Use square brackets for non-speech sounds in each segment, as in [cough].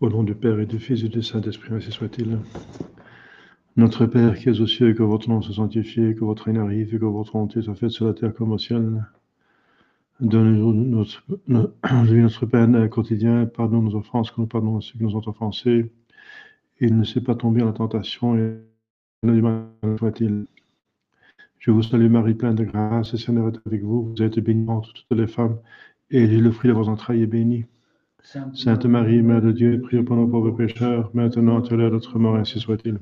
Au nom du Père et du Fils et du Saint-Esprit, ainsi soit-il. Notre Père qui es aux cieux, que votre nom soit sanctifié, que votre règne arrive, que votre volonté soit faite sur la terre comme au ciel. Donne-nous notre, notre, [clears throat] notre peine quotidien, pardonne nos offenses, que nous pardonnons ceux qui nous ont offensés. Et ne sait pas tomber en la tentation, et du mal soit-il. Je vous salue Marie, pleine de grâce, le Seigneur est avec vous. Vous êtes bénie entre toutes les femmes, et le fruit de vos entrailles est béni. Sainte Marie, Mère de Dieu, priez pour nos pauvres pécheurs, maintenant et à l'heure de notre mort, ainsi soit-il.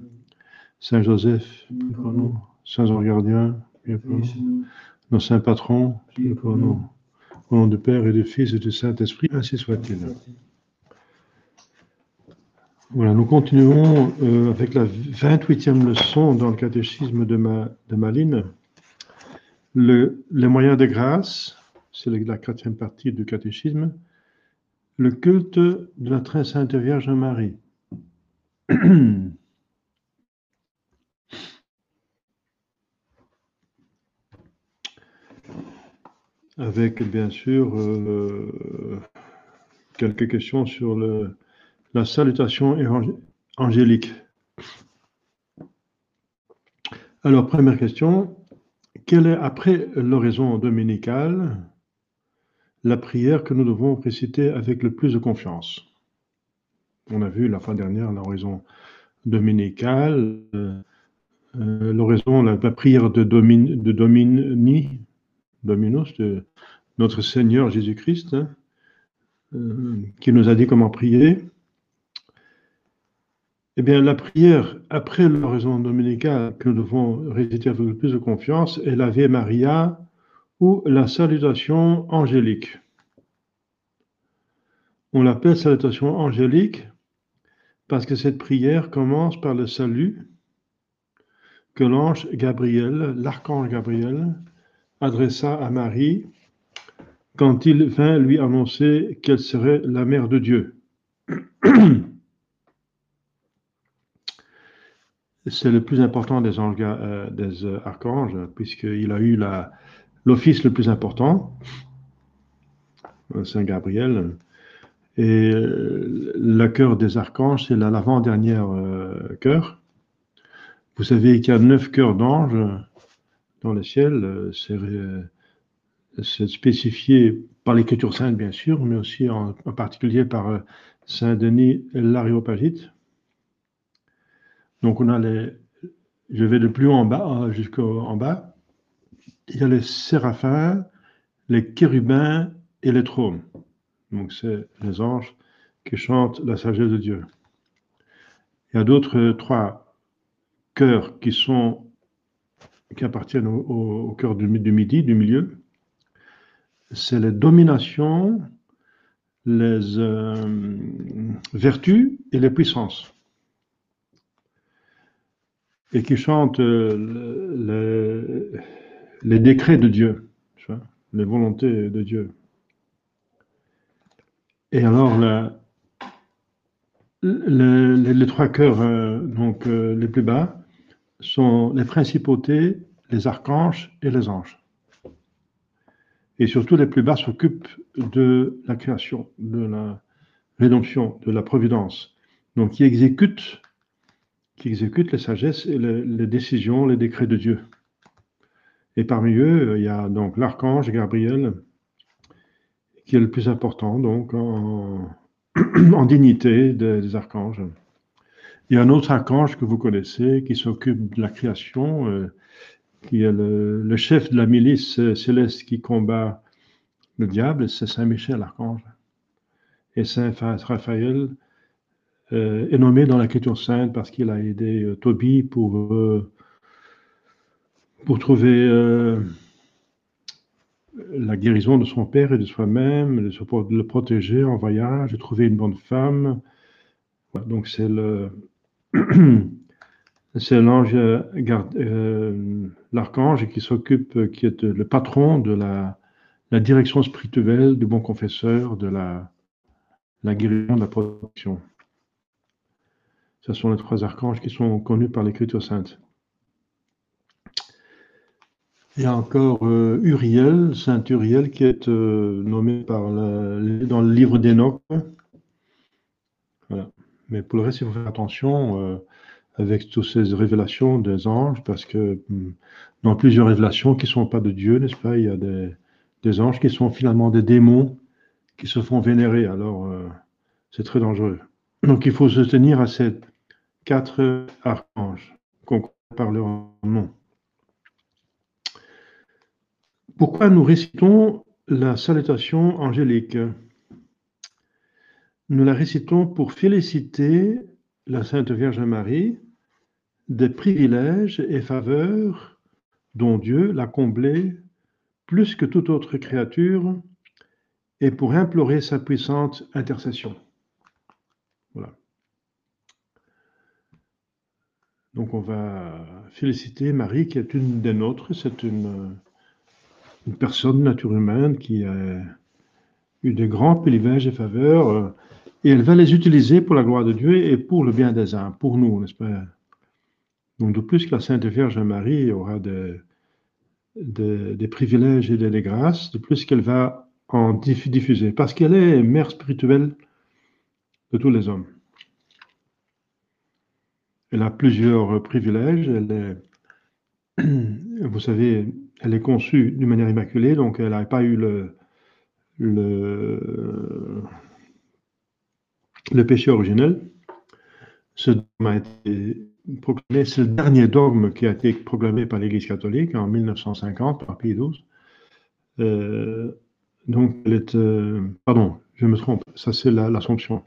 Saint Joseph, priez pour nous. Saint Jean Gardien, priez pour nous. Nos saints patrons, priez pour nous. Au nom du Père et du Fils et du Saint-Esprit, ainsi soit-il. Voilà, nous continuons euh, avec la 28e leçon dans le catéchisme de, ma, Maline. Le, les moyens de grâce, c'est la quatrième partie du catéchisme. Le culte de la très sainte Vierge Marie. avec bien sûr euh, quelques questions sur le, la salutation angélique. Alors, première question, quelle est, après l'oraison dominicale, la prière que nous devons réciter avec le plus de confiance? On a vu la fin dernière l'oraison dominicale, euh, l'oraison, la, prière de, de Domini, Dominus, de notre Seigneur Jésus-Christ, hein, euh, qui nous a dit comment prier. Eh bien, la prière après l'oraison dominicale que nous devons réciter avec le plus de confiance est l'Ave Maria ou la salutation angélique. On l'appelle salutation angélique parce que cette prière commence par le salut que l'ange Gabriel, l'archange Gabriel, adressa à Marie quand il vint lui annoncer qu'elle serait la mère de Dieu. [clears throat] c'est le plus important des, euh, des euh, archanges, puisqu'il a eu l'office le plus important, euh, Saint Gabriel. Et le cœur des archanges, c'est l'avant-dernière cœur. Vous savez qu'il y a neuf cœurs d'anges dans le ciel. C'est spécifié par l'Écriture sainte, bien sûr, mais aussi en, en particulier par Saint Denis l'Aréopagite. Donc on a les, je vais de plus haut en bas euh, jusqu'en bas. Il y a les séraphins, les chérubins et les trônes. Donc c'est les anges qui chantent la sagesse de Dieu. Il y a d'autres trois cœurs qui sont qui appartiennent au, cœur du, du, midi, du milieu. C'est les dominations, les euh, vertus et les puissances et qui chante euh, les décrets de Dieu, les volontés de Dieu. Et alors, les, trois cœurs euh, donc, euh, les plus bas sont les principautés, les archanges et les anges. Et surtout, les plus bas s'occupent de la création, de la rédemption, de la providence. Donc, qui exécutent qui exécutent les sagesses et les, décisions, les décrets de Dieu. Et parmi eux, il y a donc l'archange Gabriel, qui est le plus important, donc en, [clears throat] dignité des, archanges. Il y a un autre archange que vous connaissez, qui s'occupe de la création, euh, qui est le, le, chef de la milice céleste qui combat le diable, c'est Saint Michel, l'archange. Et Saint Raphaël, euh, est nommé dans l'Écriture sainte parce qu'il a aidé euh, Tobie pour, euh, pour trouver la guérison de son père et de soi-même, de, le protéger en voyage, de trouver une bonne femme. donc c'est le [clears throat] c'est l'ange l'archange qui s'occupe, qui est le patron de la, la direction spirituelle du bon confesseur, de la, la guérison, de la protection. Ce sont les trois archanges qui sont connus par l'Écriture sainte. Il y a encore euh, Uriel, Saint Uriel, qui est euh, nommé dans le livre d'Enoch. Mais pour le reste, il faut faire attention euh, avec toutes ces révélations des anges, parce que hmm, dans plusieurs révélations qui ne sont pas de Dieu, n'est-ce pas, il y a des, des, anges qui sont finalement des démons qui se font vénérer. Alors, c'est très dangereux. Donc, il faut se tenir à ces quatre archanges qu'on parlera en nom. Pourquoi nous récitons la salutation angélique? Nous la récitons pour féliciter la Sainte Vierge Marie des privilèges et faveurs dont Dieu l'a comblée plus que toute autre créature et pour implorer sa puissante intercession. Voilà. Donc on va féliciter Marie qui est une des nôtres, c'est une une personne, nature humaine, qui a eu de grands privilèges et faveurs, euh, et elle va les utiliser pour la gloire de Dieu et pour le bien des âmes, pour nous, n'est-ce pas? Donc, de plus que la Sainte Vierge Marie aura des, des, privilèges et des, grâces, de plus qu'elle va en diffuser, parce qu'elle est mère spirituelle de tous les hommes. Elle a plusieurs privilèges, elle est, [clears throat] vous savez, elle est conçue d'une manière immaculée, donc elle n'a pas eu le, péché originel. Ce dogme a été proclamé, c'est le dernier dogme qui a été proclamé par l'Église catholique en 1950 par Pie XII. Euh, donc, elle est, euh, pardon, je me trompe, ça c'est l'Assomption.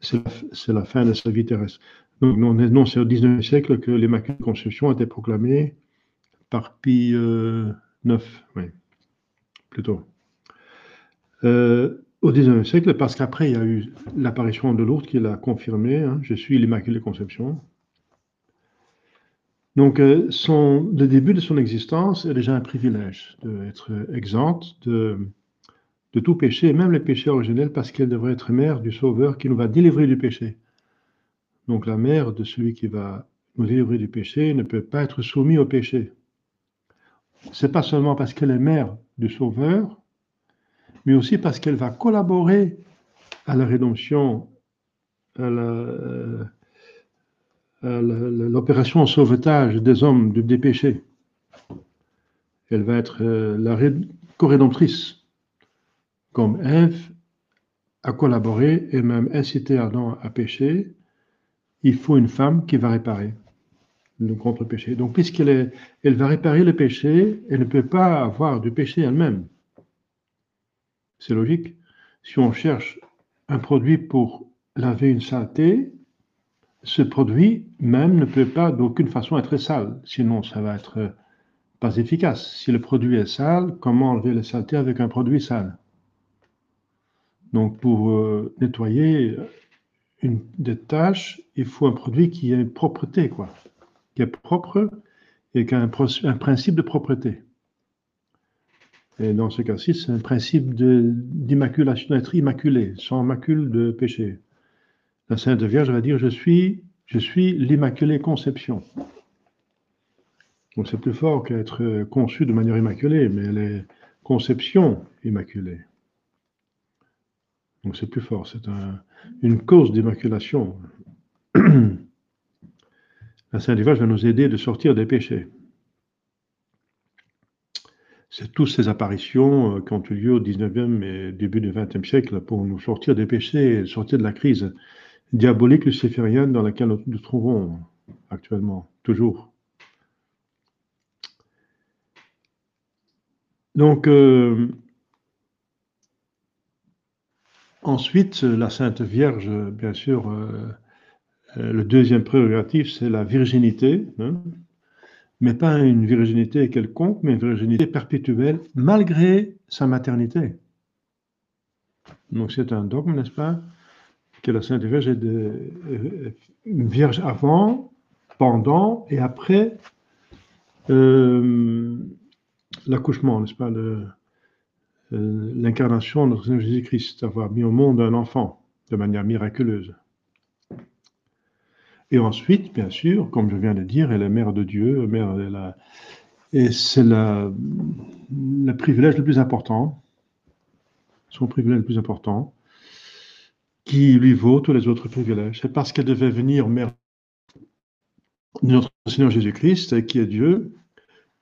c'est la, fin de sa vie terrestre. Donc, non, c'est au XIXe siècle que l'Immaculée Conception a été proclamée par Pie euh, IX, oui, plutôt. Euh, au XIXe siècle, parce qu'après, il y a eu l'apparition de l'autre qui l'a confirmé, hein, je suis l'Immaculée Conception. Donc, euh, le début de son existence est déjà un privilège d'être exempte de, de tout péché, même les péchés originels, parce qu'elle devrait être mère du Sauveur qui nous va délivrer du péché. Donc, la mère de celui qui va nous délivrer du péché ne peut pas être soumise au péché c'est pas seulement parce qu'elle est mère du Sauveur, mais aussi parce qu'elle va collaborer à la rédemption, à l'opération sauvetage des hommes des péchés. Elle va être euh, la co-rédemptrice, comme Ève a collaboré et même incité Adam à pécher. Il faut une femme qui va réparer le contre-péché. Donc, puisqu'elle elle va réparer le péché, elle ne peut pas avoir du péché elle-même. C'est logique. Si on cherche un produit pour laver une saleté, ce produit même ne peut pas d'aucune façon être sale, sinon ça va être pas efficace. Si le produit est sale, comment enlever la saleté avec un produit sale? Donc pour euh, nettoyer une des tâches, il faut un produit qui ait une propreté, quoi qui est propre et qui a un, principe de propreté. Et dans ce cas-ci, c'est un principe d'immaculation, d'être immaculé, sans macule de péché. La Sainte Vierge va dire Je suis, je suis l'immaculée conception. Donc c'est plus fort qu'être conçu de manière immaculée, mais elle est conception immaculée. Donc c'est plus fort, c'est une cause d'immaculation. [clears throat] La Sainte Vierge va nous aider de sortir des péchés. C'est toutes ces apparitions euh, qui ont eu lieu au 19e et début du 20e siècle pour nous sortir des péchés sortir de la crise diabolique luciférienne dans laquelle nous nous trouvons actuellement, toujours. Donc, euh, ensuite, la Sainte Vierge, bien sûr, euh, euh, le deuxième prérogatif, c'est la virginité, hein. mais pas une virginité quelconque, mais une virginité perpétuelle malgré sa maternité. Donc c'est un dogme, n'est-ce pas, que la Sainte Vierge est de, euh, vierge avant, pendant et après euh, l'accouchement, n'est-ce pas, l'incarnation de notre Seigneur Jésus-Christ, avoir mis au monde un enfant de manière miraculeuse. Et ensuite, bien sûr, comme je viens de dire, elle est mère de Dieu, mère, Et c'est le privilège le plus important, son privilège le plus important, qui lui vaut tous les autres privilèges. C'est parce qu'elle devait venir mère de notre Seigneur Jésus-Christ, qui est Dieu,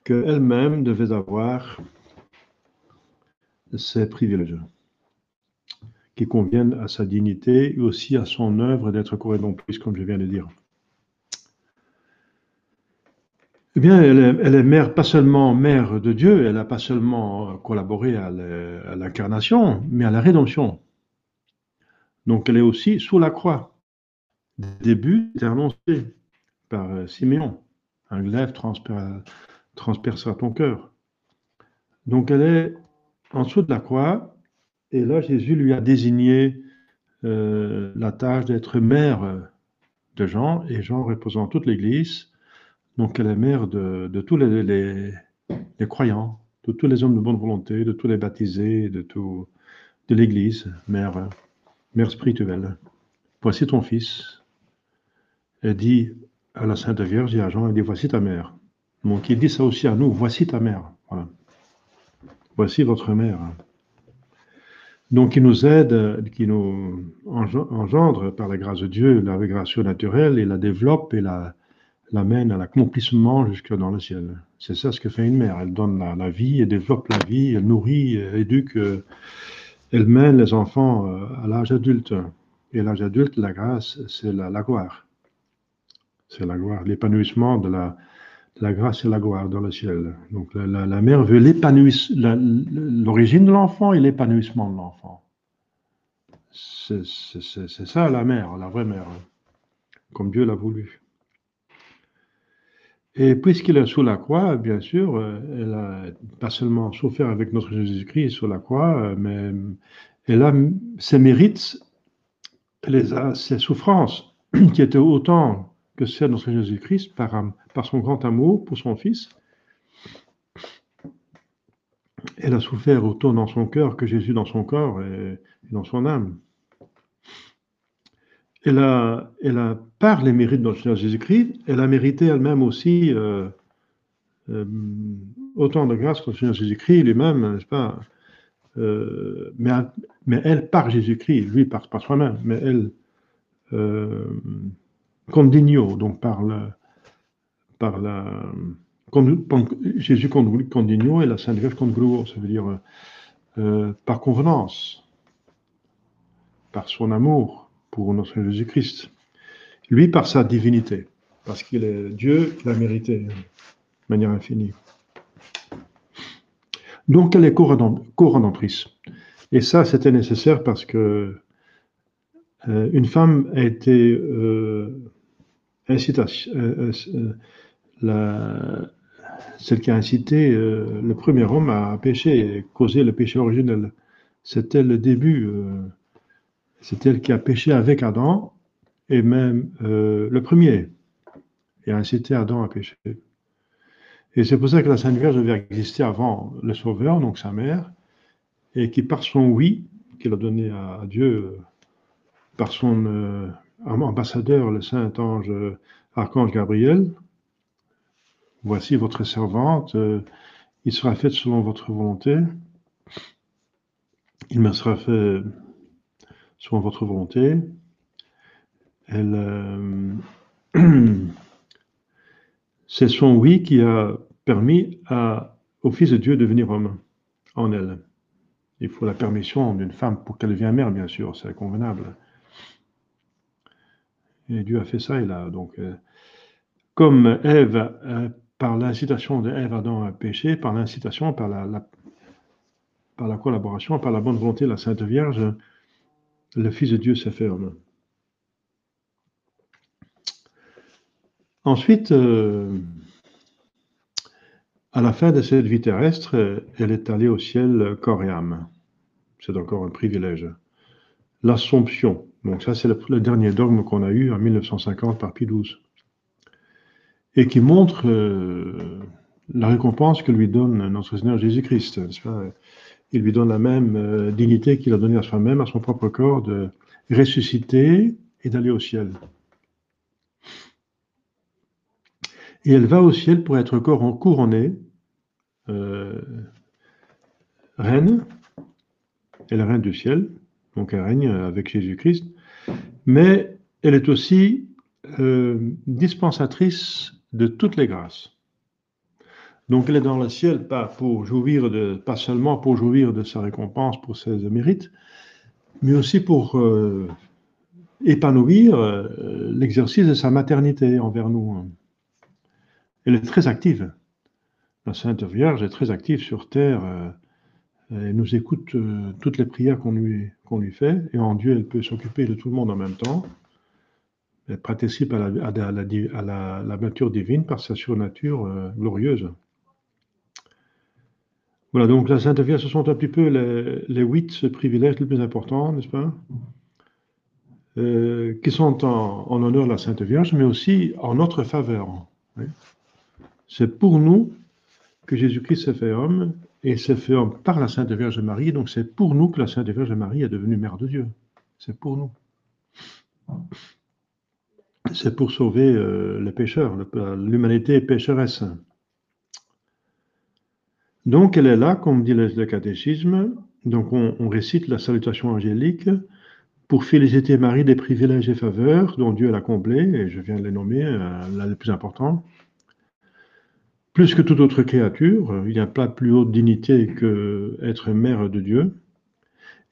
qu'elle-même devait avoir ces privilèges qui conviennent à sa dignité et aussi à son œuvre d'être corrédentrice, comme je viens de dire. Eh bien, elle est, mère, pas seulement mère de Dieu, elle n'a pas seulement collaboré à l'incarnation, mais à la rédemption. Donc, elle est aussi sous la croix. Début est annoncé par euh, Siméon. Un glaive transpercera ton cœur. Donc, elle est en dessous de la croix, et là, Jésus lui a désigné euh, la tâche d'être mère de Jean, et Jean reposant toute l'Église. Donc, elle est mère de, tous les, croyants, de tous les hommes de bonne volonté, de tous les baptisés, de, tout, de l'Église, mère, mère spirituelle. Voici ton fils. Elle dit à la Sainte Vierge et à Jean, elle dit, voici ta mère. Donc, il dit ça aussi à nous, voici ta mère. Voilà. Voici votre mère. Donc, il nous aide, qui nous engendre par la grâce de Dieu la régression naturelle et la développe et la, l'amène à l'accomplissement jusque dans le ciel. C'est ça ce que fait une mère. Elle donne la, vie, elle développe la vie, elle nourrit, elle éduque, elle mène les enfants euh, à l'âge adulte. Et l'âge adulte, la grâce, c'est la, gloire. C'est la gloire, l'épanouissement de la, la grâce et la gloire dans le ciel. Donc la, mère veut l'origine de l'enfant et l'épanouissement de l'enfant. C'est ça la mère, la vraie mère, hein, comme Dieu l'a voulu. Et puisqu'il est sous la croix, bien sûr, euh, elle a pas seulement souffert avec notre Jésus-Christ sur la croix, euh, mais elle a ses mérites, elle a ses souffrances, qui étaient autant que c'est notre Jésus-Christ par, son grand amour pour son Fils. Elle a souffert autant dans son cœur que Jésus dans son corps et, dans son âme. Elle a, elle a, par les mérites de notre Seigneur Jésus-Christ, elle a mérité elle-même aussi euh, euh, autant de grâce que notre Seigneur Jésus-Christ lui-même, n'est-ce pas? Euh, mais, mais, elle par Jésus-Christ, lui par, par soi-même, mais elle condigno, donc par la, par la Jésus condigno et la Sainte Vierge congruo, ça veut dire euh, par convenance, par son amour pour notre Jésus-Christ. Lui par sa divinité, parce qu'il est Dieu qui l'a mérité de manière infinie. Donc elle est co-redentrice. Et ça, c'était nécessaire parce que euh, une femme a été euh, euh, euh, la, celle qui a incité euh, le premier homme à pécher et causer le péché originel. C'était le début. c'est elle qui a péché avec Adam et même le premier et a incité Adam à pécher. Et c'est pour ça que la Sainte Vierge devait exister avant le Sauveur, donc sa mère, et qui par son oui qu'il a donné à, Dieu, par son ambassadeur, le saint ange archange Gabriel, voici votre servante, euh, il sera fait selon votre volonté, il me sera fait selon votre volonté. Elle, euh, [clears throat] c'est son oui qui a permis au Fils de Dieu de devenir homme en elle. Il faut la permission d'une femme pour qu'elle devienne mère, bien sûr, c'est convenable. Dieu a fait ça, il a donc, euh, comme Ève, euh, par l'incitation d'Ève Adam à péché, par l'incitation, par la, collaboration, par la bonne volonté de la Sainte Vierge, le Fils de Dieu s'est fait. Ensuite, euh, à la fin de cette vie terrestre, elle est allée au ciel corps et âme. C'est encore un privilège. L'Assomption. Donc ça, c'est le, dernier dogme qu'on a eu en 1950 par Pie XII. Et qui montre euh, la récompense que lui donne notre Seigneur Jésus-Christ. Il lui donne la même euh, dignité qu'il a donnée à soi-même, à son propre corps, de ressusciter et d'aller au ciel. Et elle va au ciel pour être couronnée euh, reine, elle est reine du ciel, donc elle règne avec Jésus-Christ, mais elle est aussi euh, dispensatrice de toutes les grâces. Donc elle est dans le ciel pas seulement pour jouir de sa récompense pour ses mérites, mais aussi pour euh, épanouir euh, l'exercice de sa maternité envers nous. Elle est très active. La Sainte Vierge est très active sur terre. Euh, elle nous écoute toutes les prières qu'on lui, qu'on lui fait, et en Dieu, elle peut s'occuper de tout le monde en même temps. Elle participe à la, nature divine par sa surnature glorieuse. Voilà, donc la Sainte Vierge, ce sont un petit peu les, huit privilèges les plus importants, n'est-ce pas euh, Qui sont en, honneur de la Sainte Vierge, mais aussi en notre faveur. C'est pour nous que Jésus-Christ s'est fait homme, et s'est fait par la Sainte Vierge Marie, donc c'est pour nous que la Sainte Vierge Marie est devenue Mère de Dieu. C'est pour nous. C'est pour sauver euh, les pécheurs, l'humanité pécheresse. Donc elle est là, comme dit le, catéchisme, donc on, récite la salutation angélique pour féliciter Marie des privilèges et faveurs dont Dieu l'a comblé, et je viens de les nommer, euh, plus importants. Plus que toute autre créature, il n'y a pas plus haute dignité que être mère de Dieu,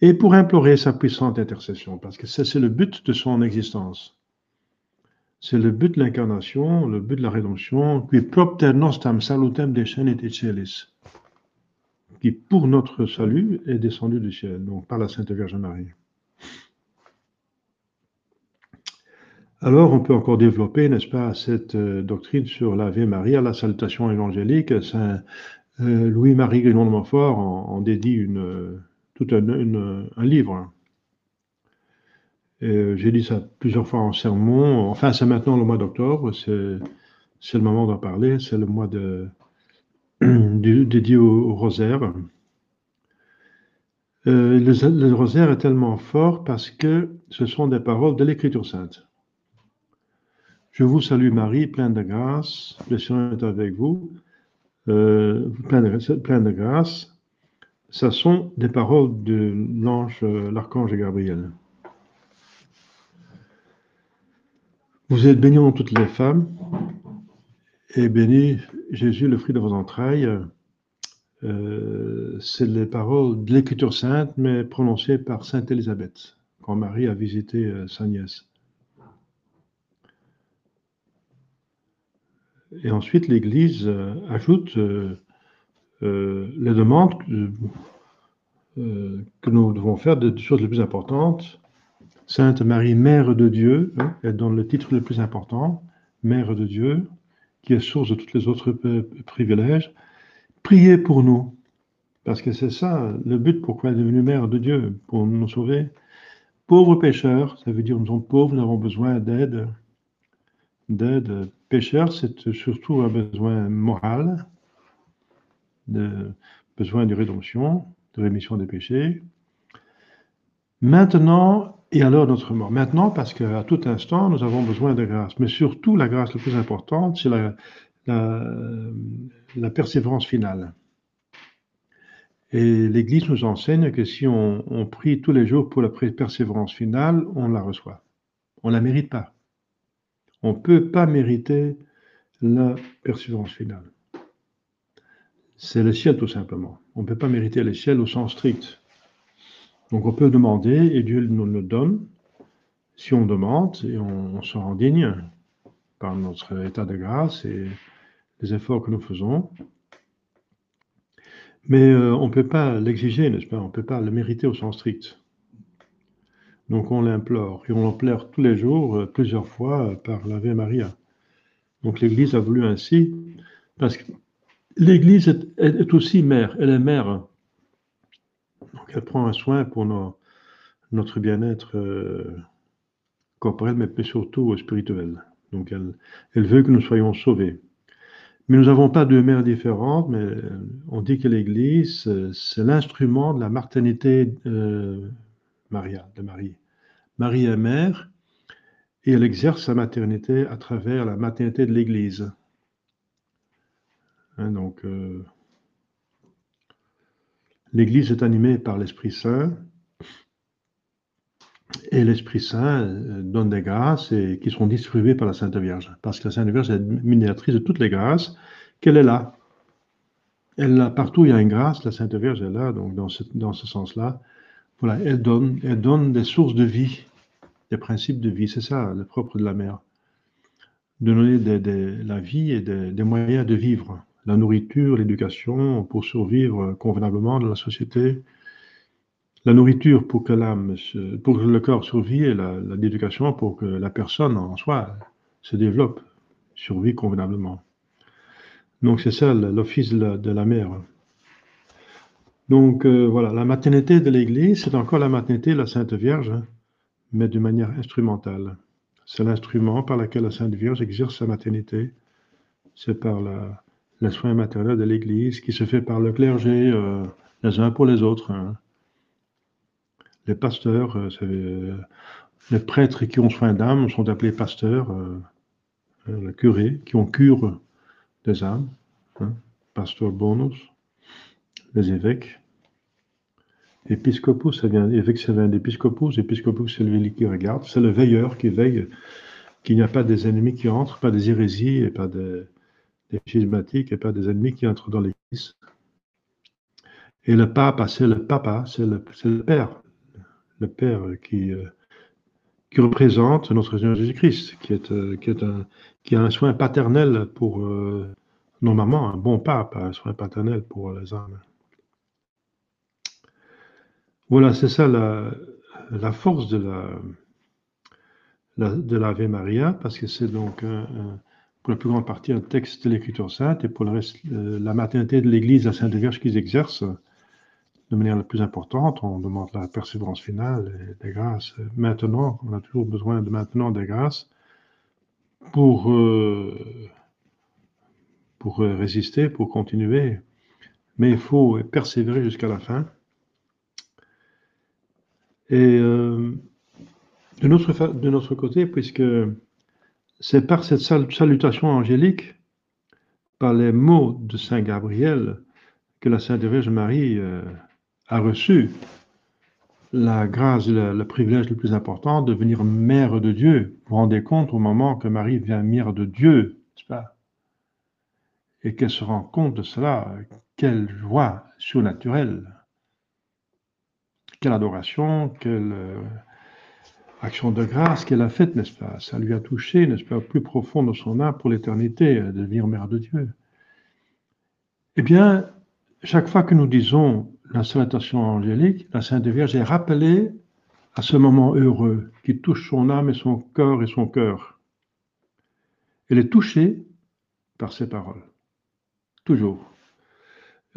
et pour implorer sa puissante intercession, parce que c'est le but de son existence. C'est le but de l'incarnation, le but de la rédemption, qui propter nostam salutem celis qui, pour notre salut, est descendu du ciel, donc par la Sainte Vierge Marie. Alors, on peut encore développer, n'est-ce pas, cette euh, doctrine sur l'Ave Maria, la salutation évangélique. Saint euh, Louis-Marie Grignon de Montfort en, dédie euh, tout un, livre. J'ai dit ça plusieurs fois en sermon. Enfin, c'est maintenant le mois d'octobre, c'est le moment d'en parler, c'est le mois de, [clears throat] dédié au, rosaire. Le, rosaire est tellement fort parce que ce sont des paroles de l'Écriture sainte. Je vous salue Marie, pleine de grâce, le Seigneur est avec vous, euh, plein, de, grâce. Ce sont des paroles de l'ange, l'archange Gabriel. Vous êtes bénie en toutes les femmes, et béni Jésus, le fruit de vos entrailles. Euh, c'est les paroles de l'Écriture sainte, mais prononcées par Sainte Élisabeth, quand Marie a visité euh, sa nièce. Et ensuite, l'Église euh, ajoute les demandes que nous devons faire des choses les plus importantes. Sainte Marie, Mère de Dieu, hein, elle donne le titre le plus important, Mère de Dieu qui est source de tous les autres privilèges, priez pour nous. Parce que c'est ça le but pourquoi elle est devenue mère de Dieu, pour nous sauver. Pauvres pécheurs, ça veut dire nous sommes pauvres, nous avons besoin d'aide. D'aide. Pécheur, c'est surtout un besoin moral, de, besoin de rédemption, de rémission des péchés. Maintenant, et alors notre mort. Maintenant, parce qu'à tout instant, nous avons besoin de grâce. Mais surtout, la grâce la plus importante, c'est la, la, persévérance finale. Et l'Église nous enseigne que si on, prie tous les jours pour la persévérance finale, on la reçoit. On ne la mérite pas. On ne peut pas mériter la persévérance finale. C'est le ciel tout simplement. On ne peut pas mériter le ciel au sens strict. Donc on peut demander et Dieu nous le donne si on demande et on, se rend digne par notre état de grâce et les efforts que nous faisons. Mais euh, on ne peut pas l'exiger, n'est-ce pas? On ne peut pas le mériter au sens strict. Donc on l'implore et on l'implore tous les jours, euh, plusieurs fois, euh, par l'Ave Maria. Donc l'Église a voulu ainsi, parce que l'Église est aussi mère, elle est mère donc elle prend un soin pour notre bien-être euh, corporel, mais surtout spirituel. Donc elle, elle, veut que nous soyons sauvés. Mais nous n'avons pas deux mères différentes, mais on dit que l'Église, c'est l'instrument de la maternité Maria, de Marie. Marie est mère et elle exerce sa maternité à travers la maternité de l'Église. Hein, donc, euh, l'Église est animée par l'Esprit Saint et l'Esprit Saint euh, donne des grâces qui sont distribuées par la Sainte Vierge. Parce que la Sainte Vierge est médiatrice de toutes les grâces qu'elle est là. Elle partout où il y a une grâce, la Sainte Vierge est là, donc dans ce, dans ce sens-là. Voilà, elle donne, elle donne des sources de vie, des principes de vie. C'est ça le propre de la mère. De donner de la vie et des moyens de vivre. La nourriture, l'éducation pour survivre convenablement dans la société, la nourriture pour que l'âme, pour que le corps survive et l'éducation pour que la personne en soi se développe, survit convenablement. Donc c'est ça l'office de, la mère. Donc euh, voilà, la maternité de l'Église, c'est encore la maternité de la Sainte Vierge, hein, mais de manière instrumentale. C'est l'instrument par lequel la Sainte Vierge exerce sa maternité. C'est par le soin maternel de l'Église qui se fait par le clergé, euh, les uns pour les autres. Hein les pasteurs, euh, les prêtres qui ont soin d'âmes sont appelés pasteurs, euh, les curés qui ont cure des âmes, hein, bonus, les évêques. Épiscopus, ça vient, évêque, ça vient c'est le qui regarde, c'est le veilleur qui veille qu'il n'y a pas des ennemis qui entrent, pas des hérésies et pas des, schismatiques et pas des ennemis qui entrent dans l'Église. Et le pape, c'est le papa, c'est le, père, le Père qui, euh, qui représente notre Seigneur Jésus-Christ, qui, est, euh, un, a un soin paternel pour euh, normalement un bon pape, un soin paternel pour les âmes. Voilà, c'est ça la, force de la, la de l'Ave Maria, parce que c'est donc pour la plus grande partie un texte de l'Écriture sainte, et pour le reste, la maternité de l'Église, la Sainte Vierge qu'ils exercent, de manière la plus importante, on demande la persévérance finale et des grâces. Maintenant, on a toujours besoin de maintenant des grâces pour, euh, pour résister, pour continuer. Mais il faut persévérer jusqu'à la fin. Et euh, de, notre, de notre côté, puisque c'est par cette salutation angélique, par les mots de Saint Gabriel, que la Sainte Vierge Marie euh, a reçu la grâce, le, privilège le plus important de devenir mère de Dieu. Vous vous rendez compte au moment que Marie devient mère de Dieu, n'est-ce pas? Et qu'elle se rend compte de cela, quelle joie surnaturelle, quelle adoration, quelle euh, action de grâce qu'elle a faite, n'est-ce pas? Ça lui a touché, n'est-ce pas, plus profond de son âme pour l'éternité, de devenir mère de Dieu. Eh bien, chaque fois que nous disons la salutation angélique, la Sainte Vierge est rappelée à ce moment heureux qui touche son âme et son corps et son cœur. Elle est touchée par ces paroles, toujours,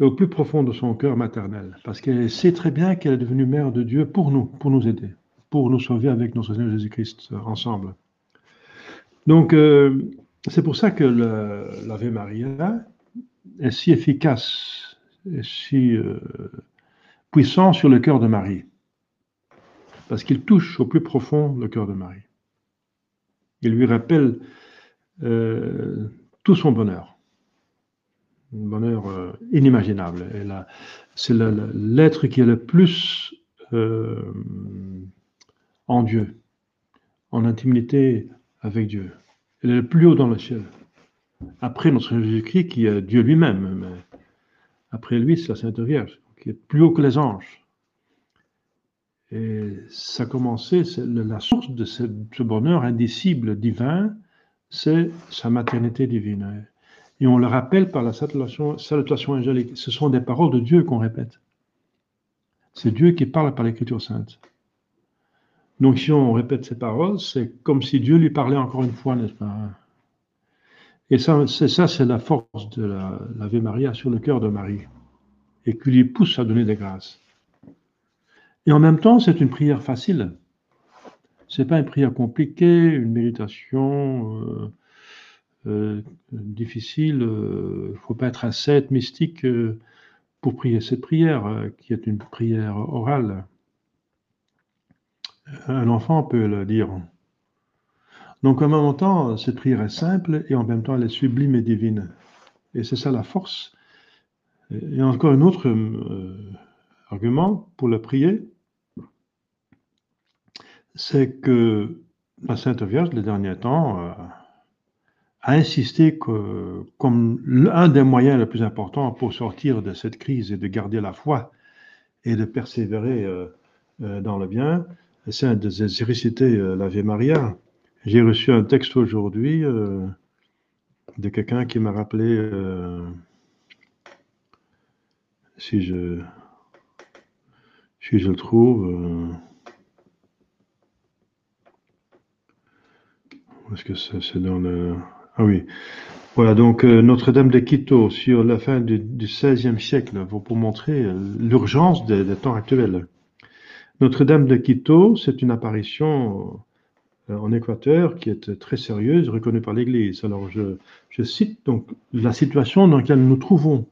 au plus profond de son cœur maternel, parce qu'elle sait très bien qu'elle est devenue mère de Dieu pour nous, pour nous aider, pour nous sauver avec notre Seigneur Jésus-Christ ensemble. Donc, euh, c'est pour ça que l'Ave Maria est si efficace si euh, puissant sur le cœur de Marie, parce qu'il touche au plus profond le cœur de Marie. Il lui rappelle euh, tout son bonheur, un bonheur euh, inimaginable. C'est l'être qui est le plus en Dieu, en intimité avec Dieu. Elle est le plus haut dans le ciel. Après notre Jésus-Christ qui est Dieu lui-même. Après lui, c'est la Sainte Vierge, qui est plus haut que les anges. Et ça a commencé, la source de ce, bonheur indicible divin, c'est sa maternité divine. Et on le rappelle par la salutation, angélique. Ce sont des paroles de Dieu qu'on répète. C'est Dieu qui parle par l'Écriture sainte. Donc si on répète ces paroles, c'est comme si Dieu lui parlait encore une fois, n'est-ce pas? Et ça, c'est la force de l'Ave Maria sur le cœur de Marie, et qui lui pousse à donner des grâces. Et en même temps, c'est une prière facile. C'est pas une prière compliquée, une méditation euh, euh, difficile. Il euh, ne faut pas être ascète, mystique pour prier cette prière, qui est une prière orale. Un enfant peut le dire. Donc en même temps, cette prière est simple et en même temps elle est sublime et divine. Et c'est ça la force. Et encore une autre, euh, argument pour le prier, c'est que la Sainte Vierge, les derniers temps, euh, a insisté que, comme l'un des moyens les plus importants pour sortir de cette crise et de garder la foi et de persévérer euh, euh, dans le bien, c'est de réciter l'Ave Maria. J'ai reçu un texte aujourd'hui de quelqu'un qui m'a rappelé, si je, si je le trouve, Est-ce que c'est dans le... Ah oui. Voilà, donc euh, Notre-Dame de Quito, sur la fin du, XVIe siècle, pour montrer euh, l'urgence des, temps actuels. Notre-Dame de Quito, c'est une apparition euh, en Équateur qui est très sérieuse, reconnue par l'Église. Alors je, cite donc la situation dans laquelle nous nous trouvons.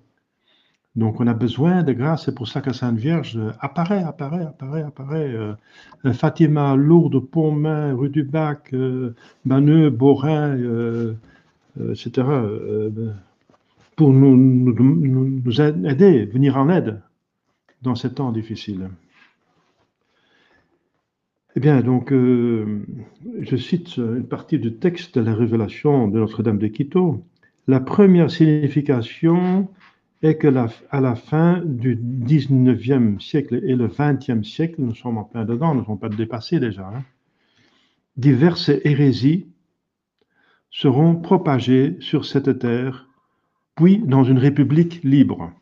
Donc on a besoin de grâce, c'est pour ça que Sainte Vierge apparaît, apparaît, apparaît, apparaît. Fatima, Lourdes, Pontmain, rue du Bac, Banneux, Borin, etc. pour nous, nous, aider, venir en aide dans ces temps difficiles. Eh bien, donc, je cite une partie du texte de la révélation de Notre-Dame de Quito. La première signification et que à la fin du 19e siècle et le 20e siècle, nous sommes en plein dedans, nous ne sommes pas dépassés déjà, hein, diverses hérésies seront propagées sur cette terre, puis dans une république libre.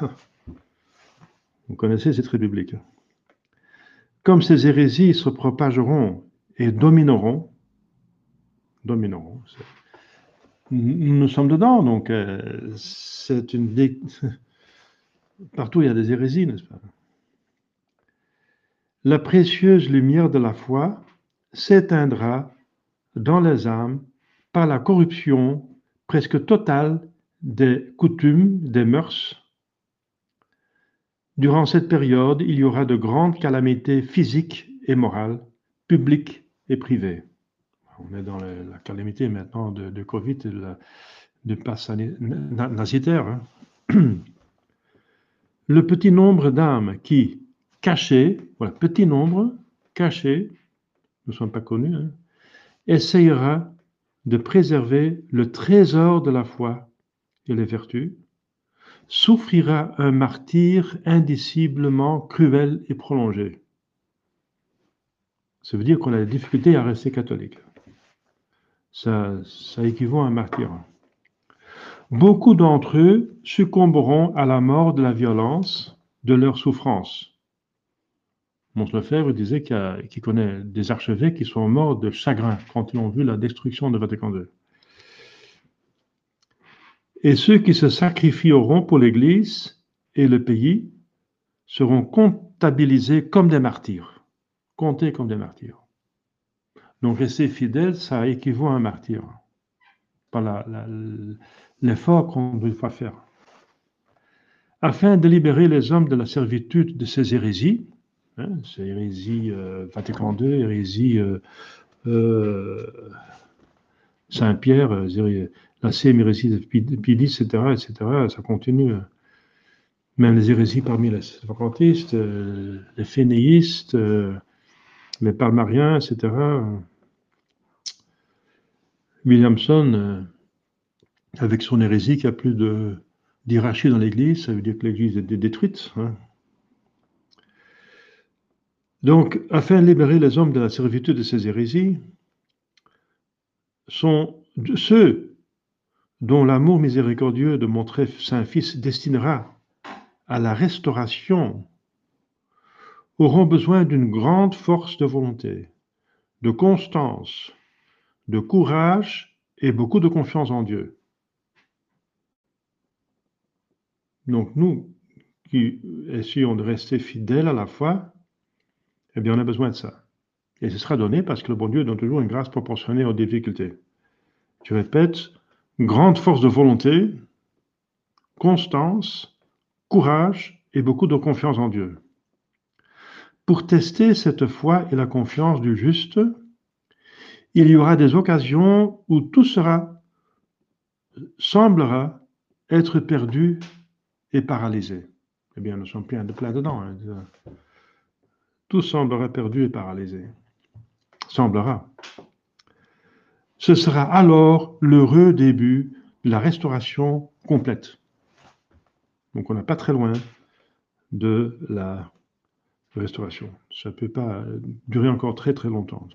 [laughs] Vous connaissez cette république. Comme ces hérésies se propageront et domineront, domineront, nous sommes dedans, donc euh, c'est une. [laughs] Partout il y a des hérésies, n'est-ce pas? La précieuse lumière de la foi s'éteindra dans les âmes par la corruption presque totale des coutumes, des mœurs. Durant cette période, il y aura de grandes calamités physiques et morales, publiques et privées on est dans la calamité maintenant de, Covid et de, de passe nasitaire. Hein. Le petit nombre d'âmes qui, cachées, voilà, petit nombre, cachées, ne sont pas connus, hein, essayera de préserver le trésor de la foi et les vertus, souffrira un martyr indiciblement cruel et prolongé. Ça veut dire qu'on a des difficultés à rester catholique ça, équivaut à un martyr. Beaucoup d'entre eux succomberont à la mort de la violence de leur souffrance. Mons Lefebvre disait qu'il connaît des archevêques qui sont morts de chagrin quand ils ont vu la destruction de Vatican II. Et ceux qui se sacrifieront pour l'Église et le pays seront comptabilisés comme des martyrs, comptés comme des martyrs. Donc rester fidèle, ça équivaut à un martyr, par l'effort qu'on doit faire. Afin de libérer les hommes de la servitude de ces hérésies, hein, ces hérésies euh, Vatican II, hérésie euh, euh, Saint-Pierre, la CM hérésie de Pidis, etc., etc., ça continue. Même les hérésies parmi les vacantistes, les fénéistes, les palmariens, etc. Williamson, avec son hérésie, qui a plus de d'hierarchie dans l'Église, ça veut dire que l'Église est détruite. Hein. Donc, afin de libérer les hommes de la servitude de ces hérésies, ceux dont l'amour miséricordieux de mon très saint Fils destinera à la restauration auront besoin d'une grande force de volonté, de constance, de courage et beaucoup de confiance en Dieu. Donc nous, qui essayons de rester fidèles à la foi, eh bien on a besoin de ça. Et ce sera donné parce que le bon Dieu donne toujours une grâce proportionnée aux difficultés. Je répète, grande force de volonté, constance, courage et beaucoup de confiance en Dieu. Pour tester cette foi et la confiance du juste, il y aura des occasions où tout sera, semblera être perdu et paralysé. Eh bien, nous sommes pleins de plein dedans. Hein. Tout semblerait perdu et paralysé. Semblera. Ce sera alors l'heureux début de la restauration complète. Donc on n'est pas très loin de la restauration. Ça ne peut pas durer encore très très longtemps.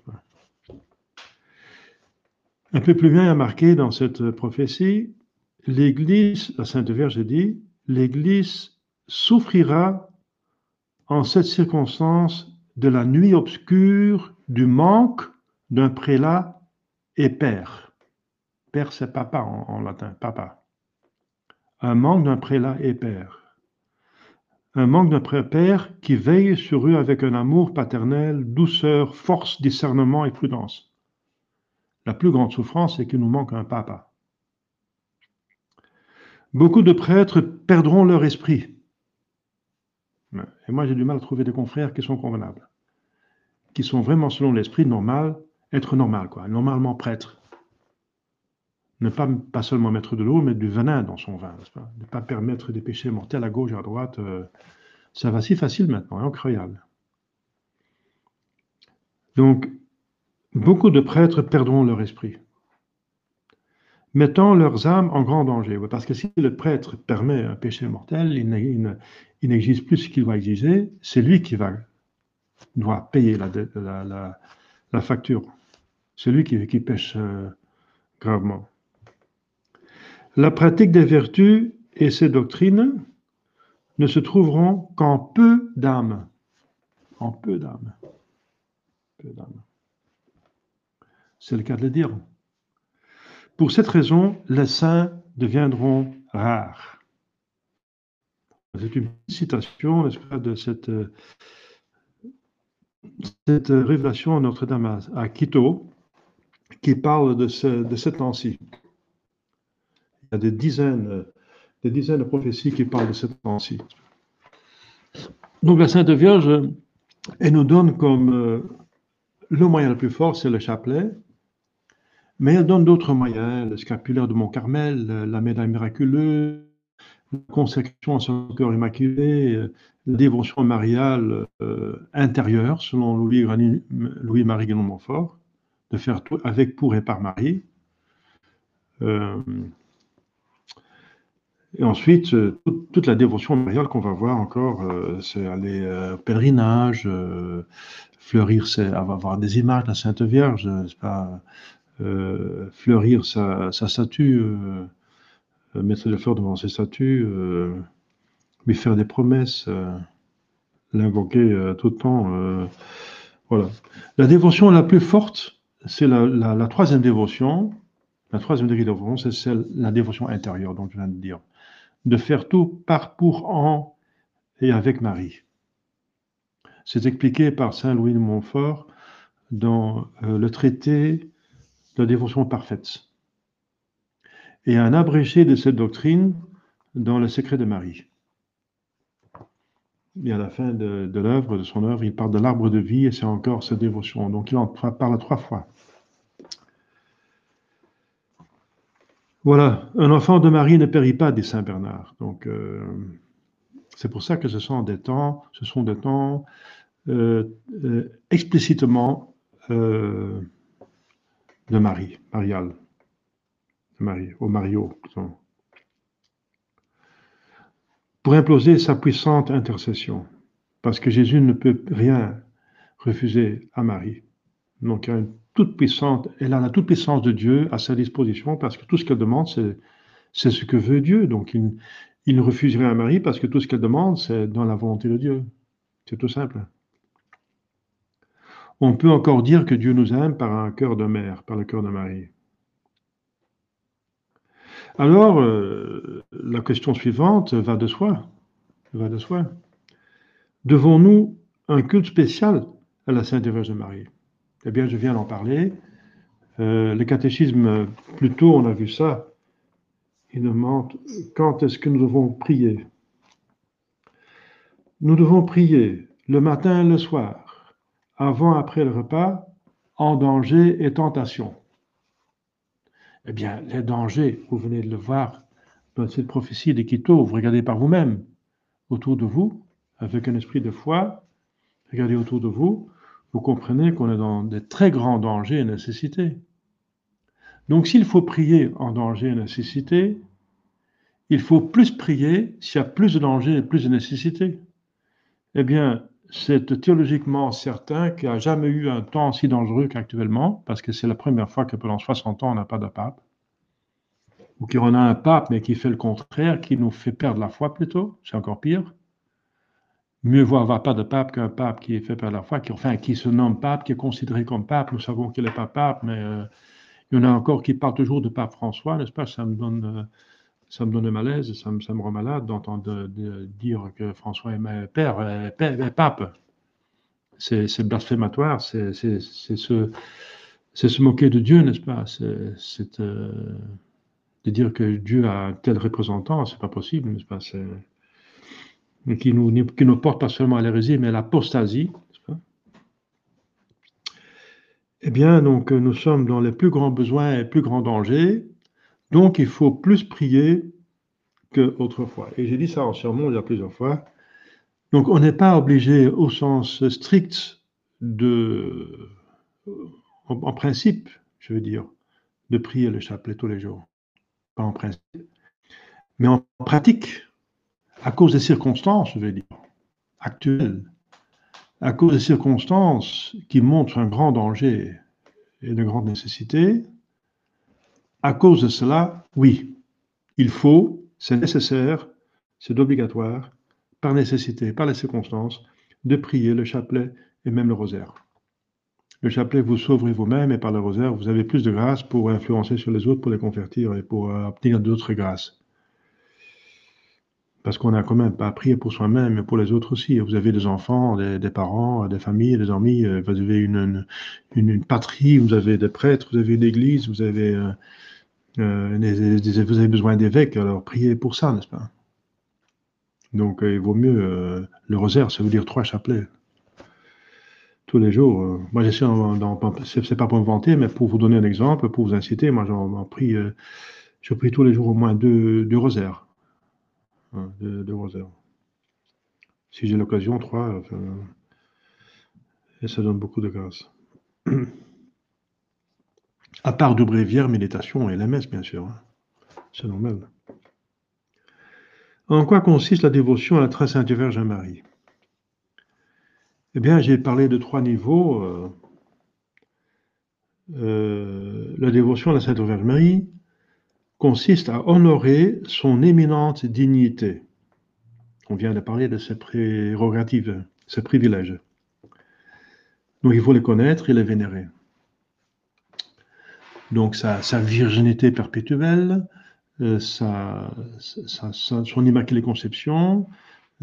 Un peu plus bien, marqué dans cette prophétie, l'Église, la Sainte Vierge dit, l'Église souffrira en cette circonstance de la nuit obscure du manque d'un prélat et père. Père, c'est papa en, latin, papa. Un manque d'un prélat et père. Un manque d'un père qui veille sur eux avec un amour paternel, douceur, force, discernement et prudence. La plus grande souffrance, c'est qu'il nous manque un papa. Beaucoup de prêtres perdront leur esprit. Et moi, j'ai du mal à trouver des confrères qui sont convenables, qui sont vraiment selon l'esprit normal, être normal, quoi, normalement prêtre. Ne pas, seulement mettre de l'eau, mais du venin dans son vin, ne pas permettre des péchés mortels à gauche à droite. Euh, ça va si facile maintenant, incroyable. Donc, beaucoup de prêtres perdront leur esprit, mettant leurs âmes en grand danger. Parce que si le prêtre permet un péché mortel, il n'exige plus ce qu'il doit exiger, c'est lui qui va, doit payer la, la, facture. C'est lui qui, qui pêche euh, gravement. La pratique des vertus et ses doctrines ne se trouveront qu'en peu d'âmes. En. Peu d'âmes. C'est le cas de le dire. Pour cette raison, les saints deviendront rares. C'est une citation de cette, révélation à Notre-Dame à Quito qui parle de, ce, temps-ci. Il y a des dizaines, des dizaines de prophéties qui parlent de cette temps-ci. Donc la Sainte Vierge, elle nous donne comme euh, le moyen le plus fort, c'est le chapelet, mais elle donne d'autres moyens, le scapulaire de Mont-Carmel, la médaille miraculeuse, la consécration à son cœur immaculé, la dévotion mariale euh, intérieure, selon Louis-Marie Louis de Montfort, de faire tout avec, pour et par Marie. Euh, et ensuite, euh, toute, la dévotion mariale qu'on va voir encore, euh, c'est aller au pèlerinage, fleurir, c'est avoir des images de la Sainte Vierge, pas, fleurir sa, statue, mettre des fleurs devant ses statues, lui faire des promesses, l'invoquer tout le temps. voilà. La dévotion la plus forte, c'est la, troisième dévotion. La troisième dévotion, c'est celle, la dévotion intérieure, dont je viens de dire. De faire tout par, pour, en et avec Marie. C'est expliqué par Saint Louis de Montfort dans euh, le traité de la dévotion parfaite. Et un abrégé de cette doctrine dans le secret de Marie. Et à la fin de, l'œuvre, de son œuvre, il parle de l'arbre de vie et c'est encore sa dévotion. Donc il en parle trois fois. Voilà, un enfant de Marie ne périt pas des Saint Bernard. Donc euh, c'est pour ça que ce sont des temps, ce sont des temps euh, euh, explicitement de Marie, Marial, Marie, au Mario pour imploser sa puissante intercession, parce que Jésus ne peut rien refuser à Marie. Donc, elle, toute puissante, elle a la toute puissance de Dieu à sa disposition, parce que tout ce qu'elle demande, c'est ce que veut Dieu. Donc, il, il ne refuserait à Marie parce que tout ce qu'elle demande, c'est dans la volonté de Dieu. C'est tout simple. On peut encore dire que Dieu nous aime par un cœur de mère, par le cœur de Marie. Alors, euh, la question suivante va de soi. Va de soi. Devons-nous un culte spécial à la Sainte Vierge de Marie? Eh bien, je viens d'en parler. Euh, le catéchisme, plus tôt, on a vu ça. Il demande quand est-ce que nous devons prier. Nous devons prier le matin et le soir, avant, après le repas, en danger et tentation. Eh bien, les dangers, vous venez de le voir dans cette prophétie de Quito, vous regardez par vous-même. autour de vous, avec un esprit de foi, regardez autour de vous, vous comprenez qu'on est dans des très grands dangers et nécessités. Donc s'il faut prier en danger et nécessité, il faut plus prier s'il y a plus de danger et plus de nécessité. Eh bien, c'est théologiquement certain qu'il n'y a jamais eu un temps si dangereux qu'actuellement, parce que c'est la première fois que pendant 60 ans, on n'a pas de pape. Ou qu'on a un pape, mais qui fait le contraire, qui nous fait perdre la foi plutôt, c'est encore pire. Mieux vaut avoir pas de pape qu'un pape qui est fait perdre la foi, qui, enfin, qui se nomme pape, qui est considéré comme pape. Nous savons qu'il n'est pas pape, mais euh, il y en a encore qui parlent toujours de pape François, n'est-ce pas? Ça me donne... Euh, ça me donne malaise, ça me, ça me rend malade d'entendre dire que François est père, est, pape. C'est blasphématoire, c'est se, moquer de Dieu, n'est-ce pas? Euh, de dire que Dieu a un tel représentant, c'est pas possible, n'est-ce pas? Qui nous, qui nous porte pas seulement à l'hérésie, mais à l'apostasie. Eh bien, donc, nous sommes dans les plus grands besoins et les plus grands dangers. Donc, il faut plus prier qu'autrefois. Et j'ai dit ça en sermon il y a plusieurs fois. Donc, on n'est pas obligé au sens strict de, en, principe, je veux dire, de prier le chapelet tous les jours. Pas en principe. Mais en pratique, à cause des circonstances, je veux dire, actuelles, à cause des circonstances qui montrent un grand danger et de grande nécessité, à cause de cela, oui, il faut, c'est nécessaire, c'est obligatoire, par nécessité, par les circonstances, de prier le chapelet et même le rosaire. Le chapelet, vous sauverez vous-même et par le rosaire, vous avez plus de grâce pour influencer sur les autres, pour les convertir et pour euh, obtenir d'autres grâces. Parce qu'on a quand même pas prié pour soi-même, mais pour les autres aussi. Vous avez des enfants, des, parents, des familles, des amis, euh, vous avez une, une, patrie, vous avez des prêtres, vous avez une église, vous avez, euh, euh, vous avez besoin d'évêques, alors priez pour ça, n'est-ce pas? Donc il vaut mieux, le rosaire, ça veut dire trois chapelets. Tous les jours. moi, j'essaie, c'est pas pour me vanter, mais pour vous donner un exemple, pour vous inciter, moi j'en prie, je prie tous les jours au moins deux, deux rosaires de, de Rosaire. Si j'ai l'occasion, trois, et ça donne beaucoup de grâce. [clears throat] À part de brévières, méditation et la messe, bien sûr. Hein. C'est normal. En quoi consiste la dévotion à la très sainte Vierge Marie? Eh bien, j'ai parlé de trois niveaux. Euh, euh, la dévotion à la Sainte Vierge Marie, consiste à honorer son éminente dignité. On vient de parler de ses prérogatives, ses privilèges. Donc il faut les connaître et les vénérer. Donc sa, virginité perpétuelle, euh, sa, son immaculée conception,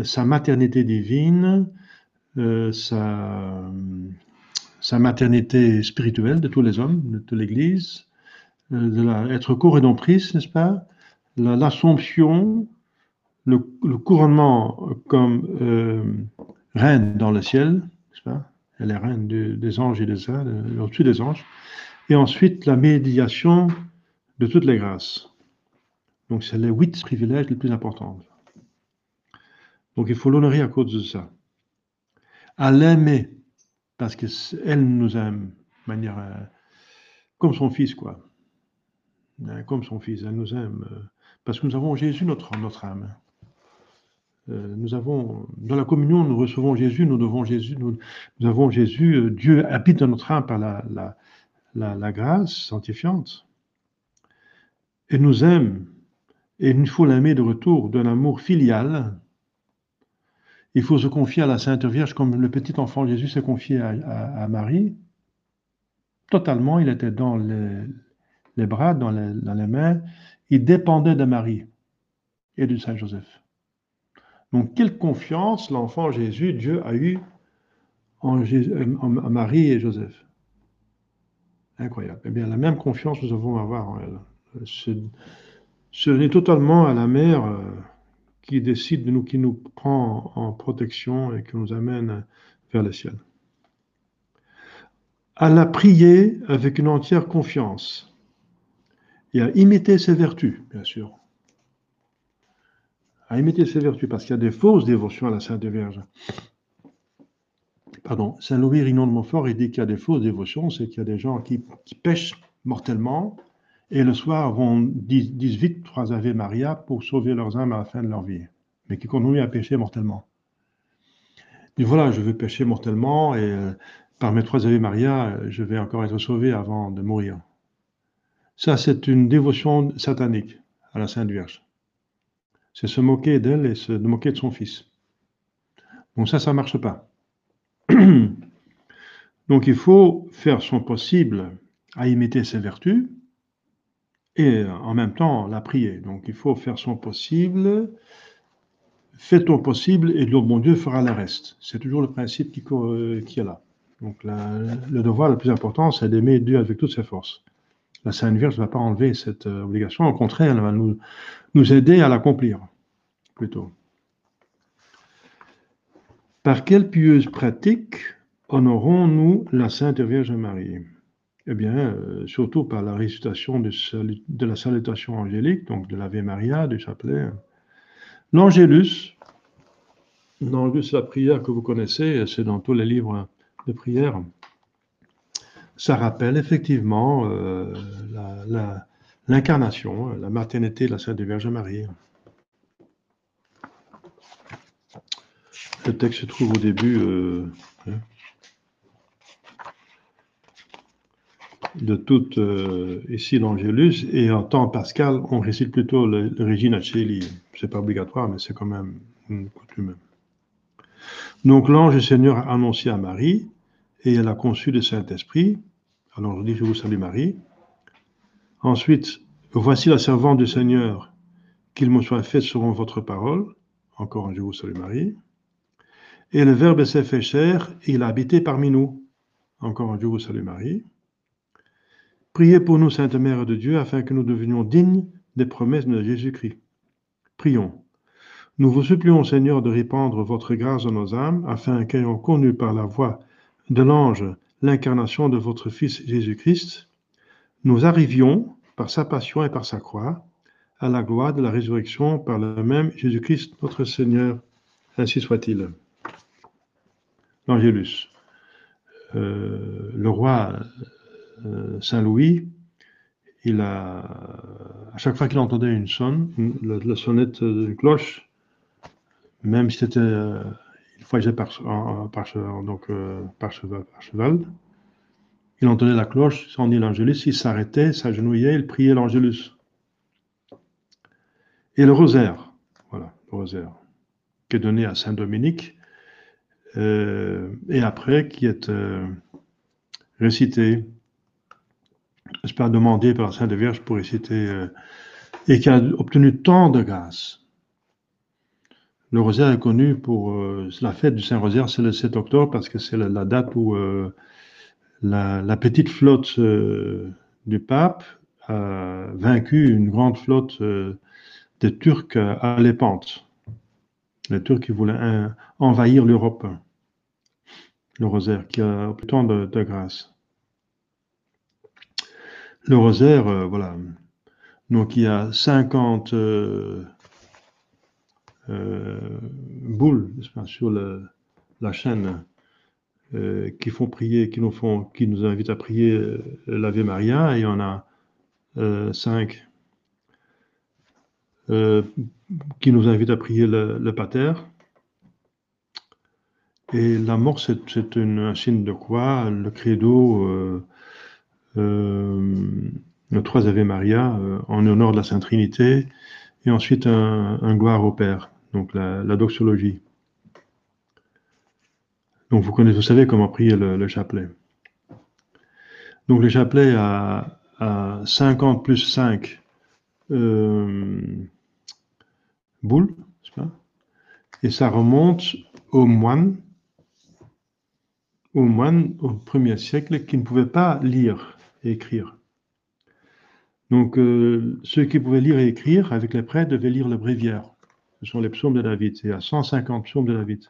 sa maternité divine, euh, sa, maternité spirituelle de tous les hommes, de l'Église, euh, de la, être co-rédemptrice, n'est-ce pas? L'Assomption, le, couronnement comme reine dans le ciel, n'est-ce pas? Elle est reine des anges et des saints, au-dessus des anges. Et ensuite, la médiation de toutes les grâces. Donc, c'est les huit privilèges les plus importants. Donc, il faut l'honorer à cause de ça. À l'aimer, parce qu'elle nous aime de manière euh, comme son fils, quoi. Hein, comme son Fils. Elle nous aime euh, parce que nous avons Jésus, notre, notre âme. Euh, nous avons, dans la communion, nous recevons Jésus, nous devons Jésus, nous, avons Jésus, Dieu habite dans notre âme par la, la, grâce sanctifiante. Et nous aime, et il faut l'aimer de retour d'un amour filial. Il faut se confier à la Sainte Vierge comme le petit enfant Jésus s'est confié à, Marie. Totalement, il était dans les, les bras, dans les, mains, il dépendait de Marie et de Saint Joseph. Donc, quelle confiance l'enfant Jésus, Dieu a eu en, Marie et Joseph. Incroyable. Eh bien, la même confiance nous avons à avoir en elle. Ce, n'est totalement à la mère euh, qui décide de nous, qui nous prend en protection et qui nous amène vers le ciel. À la prier avec une entière confiance et à imiter ses vertus, bien sûr. à imiter ses vertus, parce qu'il y a des fausses dévotions à la Sainte Vierge. Pardon, Saint Louis Rignon de Montfort, il dit qu'il y a des fausses dévotions, c'est qu'il y a des gens qui, pêchent mortellement et le soir vont disent, vite trois Ave Maria pour sauver leurs âmes à la fin de leur vie, mais qui continuent à pécher mortellement. Et voilà, je veux pécher mortellement et euh, par mes trois Ave Maria, je vais encore être sauvé avant de mourir. Ça, c'est une dévotion satanique à la Sainte Vierge. C'est se moquer d'elle et se moquer de son fils. Donc ça, ça ne marche pas. [clears throat] Donc il faut faire son possible à imiter ses vertus et en même temps la prier. Donc il faut faire son possible, fais ton possible et le bon Dieu fera le reste. C'est toujours le principe qui, qui est là. Donc le devoir le plus important, c'est d'aimer Dieu avec toutes ses forces. La Sainte Vierge ne va pas enlever cette euh, obligation, au contraire, elle va nous aider à l'accomplir, plutôt. Par quelle pieuse pratique honorons-nous la Sainte Vierge Marie? Eh bien, euh, surtout par la récitation de, la salutation angélique, donc de l'Ave Maria, du chapelet. L'Angélus, l'Angélus, la prière que vous connaissez, c'est dans tous les livres de prière ça rappelle effectivement euh, l'incarnation, la, maternité de la Sainte Vierge Marie. Le texte se trouve au début euh, hein, de toute euh, ici l'Angélus, et en temps pascal, on récite plutôt le, le Regina Celi. C'est pas obligatoire, mais c'est quand même une coutume. Donc l'ange Seigneur a annoncé à Marie, et elle a conçu le Saint-Esprit. Alors je dis, je vous salue Marie. Ensuite, voici la servante du Seigneur, qu'il me soit fait selon votre parole. Encore un je vous salue Marie. Et le Verbe s'est fait chair, il a habité parmi nous. Encore un je vous salue Marie. Priez pour nous, Sainte Mère de Dieu, afin que nous devenions dignes des promesses de Jésus-Christ. Prions. Nous vous supplions, Seigneur, de répandre votre grâce dans nos âmes, afin qu'ayant connu par la voix de l'ange l'incarnation de votre Fils Jésus-Christ, nous arrivions, par sa passion et par sa croix, à la gloire de la résurrection par le même Jésus-Christ notre Seigneur. Ainsi soit-il. L'Angélus. Euh, le roi euh, Saint Louis, il a, à chaque fois qu'il entendait une sonne, la, sonnette de cloche, même si c'était euh, voyageait par, par, donc, par, cheval, par, cheval, Il entendait la cloche, son dit l'Angélus, il s'arrêtait, s'agenouillait, il priait l'Angélus. Et le rosaire, voilà, le rosaire, qui est donné à Saint Dominique, et après qui est euh, récité, pas demandé par la Sainte Vierge pour réciter, et qui a obtenu tant de grâce le rosaire est connu pour euh, la fête du Saint-Rosaire, c'est le 7 octobre parce que c'est la, date où euh, la, petite flotte euh, du pape a vaincu une grande flotte des Turcs à Lépante. Les Turcs qui voulaient envahir l'Europe. Le rosaire qui a tant de, de grâce. Le rosaire, voilà. Donc il y a 50 euh, boules sur la chaîne euh, qui font prier, qui nous invitent à prier euh, l'Ave Maria, il y en a cinq qui nous invitent à prier le, Pater. Et la mort, c'est un signe de quoi? Le credo, le trois Ave Maria en honneur de la Sainte Trinité, et ensuite un, gloire au Père donc la, doxologie. Donc vous connaissez, vous savez comment prier le, chapelet. Donc le chapelet a, 50 plus 5 euh, boules, pas? Et ça remonte au moine, au moine au premier siècle qui ne pouvait pas lire et écrire. Donc euh, ceux qui pouvaient lire et écrire avec les prêtres devaient lire le bréviaire ce sont les psaumes de David. Il y a 150 psaumes de David.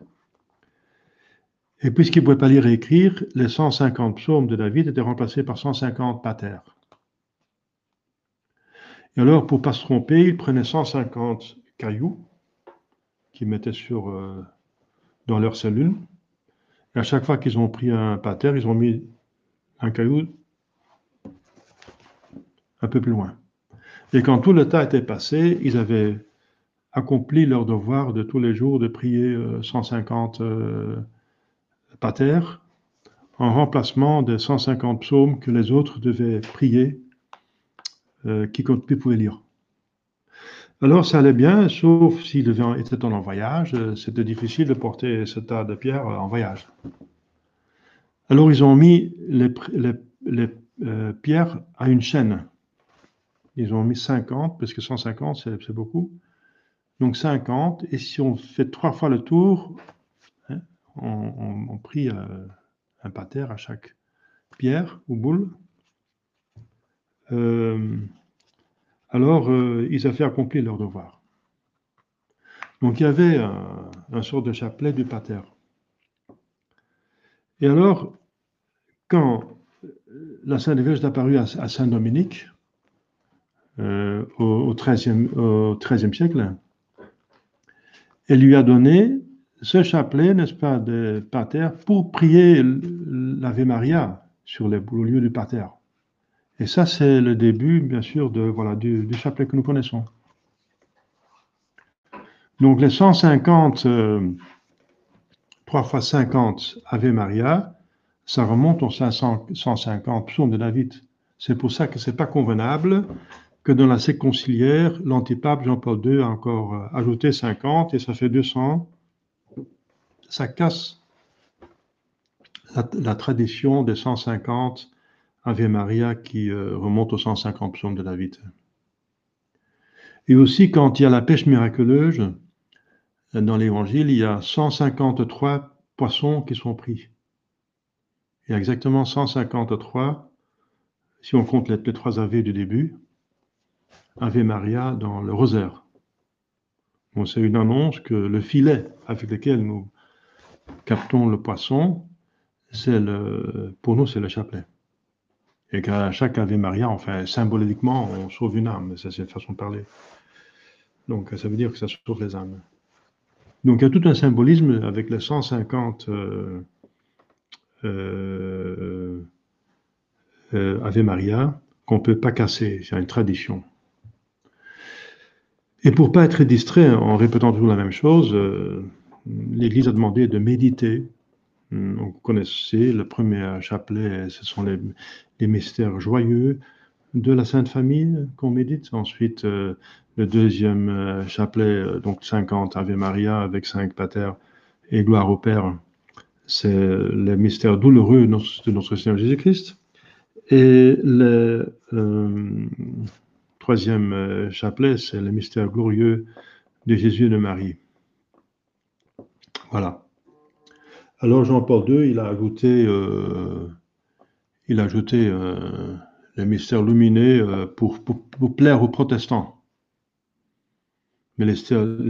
Et puisqu'il ne pouvait pas lire et écrire, les 150 psaumes de David étaient remplacés par 150 patères. Et alors, pour ne pas se tromper, il prenait 150 cailloux qu'ils mettaient sur, euh, dans leur cellule. Chaque fois qu'ils ont pris un pater, ils ont mis un caillou un peu plus loin. Et quand tout le temps était passé, ils avaient accompli leur devoir de tous les jours de prier 150 euh, pater en remplacement des 150 psaumes que les autres devaient prier, euh, qui pouvaient lire. Alors ça allait bien, sauf s'ils étaient en voyage, euh, c'était difficile de porter ce tas de pierres en voyage. Alors ils ont mis les, euh, pierres à une chaîne. Ils ont mis 50, parce que 150 c'est beaucoup. Donc 50, et si on fait trois fois le tour, hein, on, euh, un pater à chaque pierre ou boule. Alors, euh, ils avaient accompli leur devoir. Donc, il y avait un, sort de chapelet du pater. Et alors, quand la Sainte Vierge est apparue à, Saint-Dominique, euh, au XIIIe siècle, elle lui a donné ce chapelet, n'est-ce pas, de pater, pour prier l'Ave Maria sur le, lieu du pater. Et ça, c'est le début, bien sûr, voilà, du, chapelet que nous connaissons. Donc les 150, 3 x 50 Ave Maria, ça remonte aux 150 psaumes de David. C'est pour ça que ce n'est pas convenable que dans la séquence conciliaire, l'antipape Jean-Paul II a encore euh, ajouté 50 et ça fait 200. Ça casse la tradition des 150 Ave Maria qui euh, remonte aux 150 psaumes de David. Et aussi, quand il y a la pêche miraculeuse, dans l'évangile, il y a 153 poissons qui sont pris. Il y a exactement 153, si on compte les, trois Ave du début, Ave Maria dans le rosaire. c'est une annonce que le filet avec lequel nous captons le poisson, pour nous, c'est le chapelet. Et qu'à chaque Ave Maria, enfin, symboliquement, on sauve une âme. Ça, c'est une façon de parler. Donc, ça veut dire que ça sauve les âmes. Donc, il y a tout un symbolisme avec les 150 euh, euh, euh, Ave Maria qu'on ne peut pas casser. C'est une tradition. Et pour pas être distrait en répétant toujours la même chose, l'Église a demandé de méditer Hmm, vous connaissez le premier chapelet, ce sont les, mystères joyeux de la Sainte Famille qu'on médite. Ensuite, euh, le deuxième euh, chapelet, euh, donc 50 Ave Maria avec 5 Pater et gloire au Père, c'est les mystères douloureux de notre Seigneur Jésus-Christ. Et le troisième chapelet, c'est le mystère glorieux de Jésus et de Marie. Voilà. Alors Jean-Paul II, il a ajouté, euh, il euh, les mystères lumineux euh, pour, plaire aux protestants. Mais les,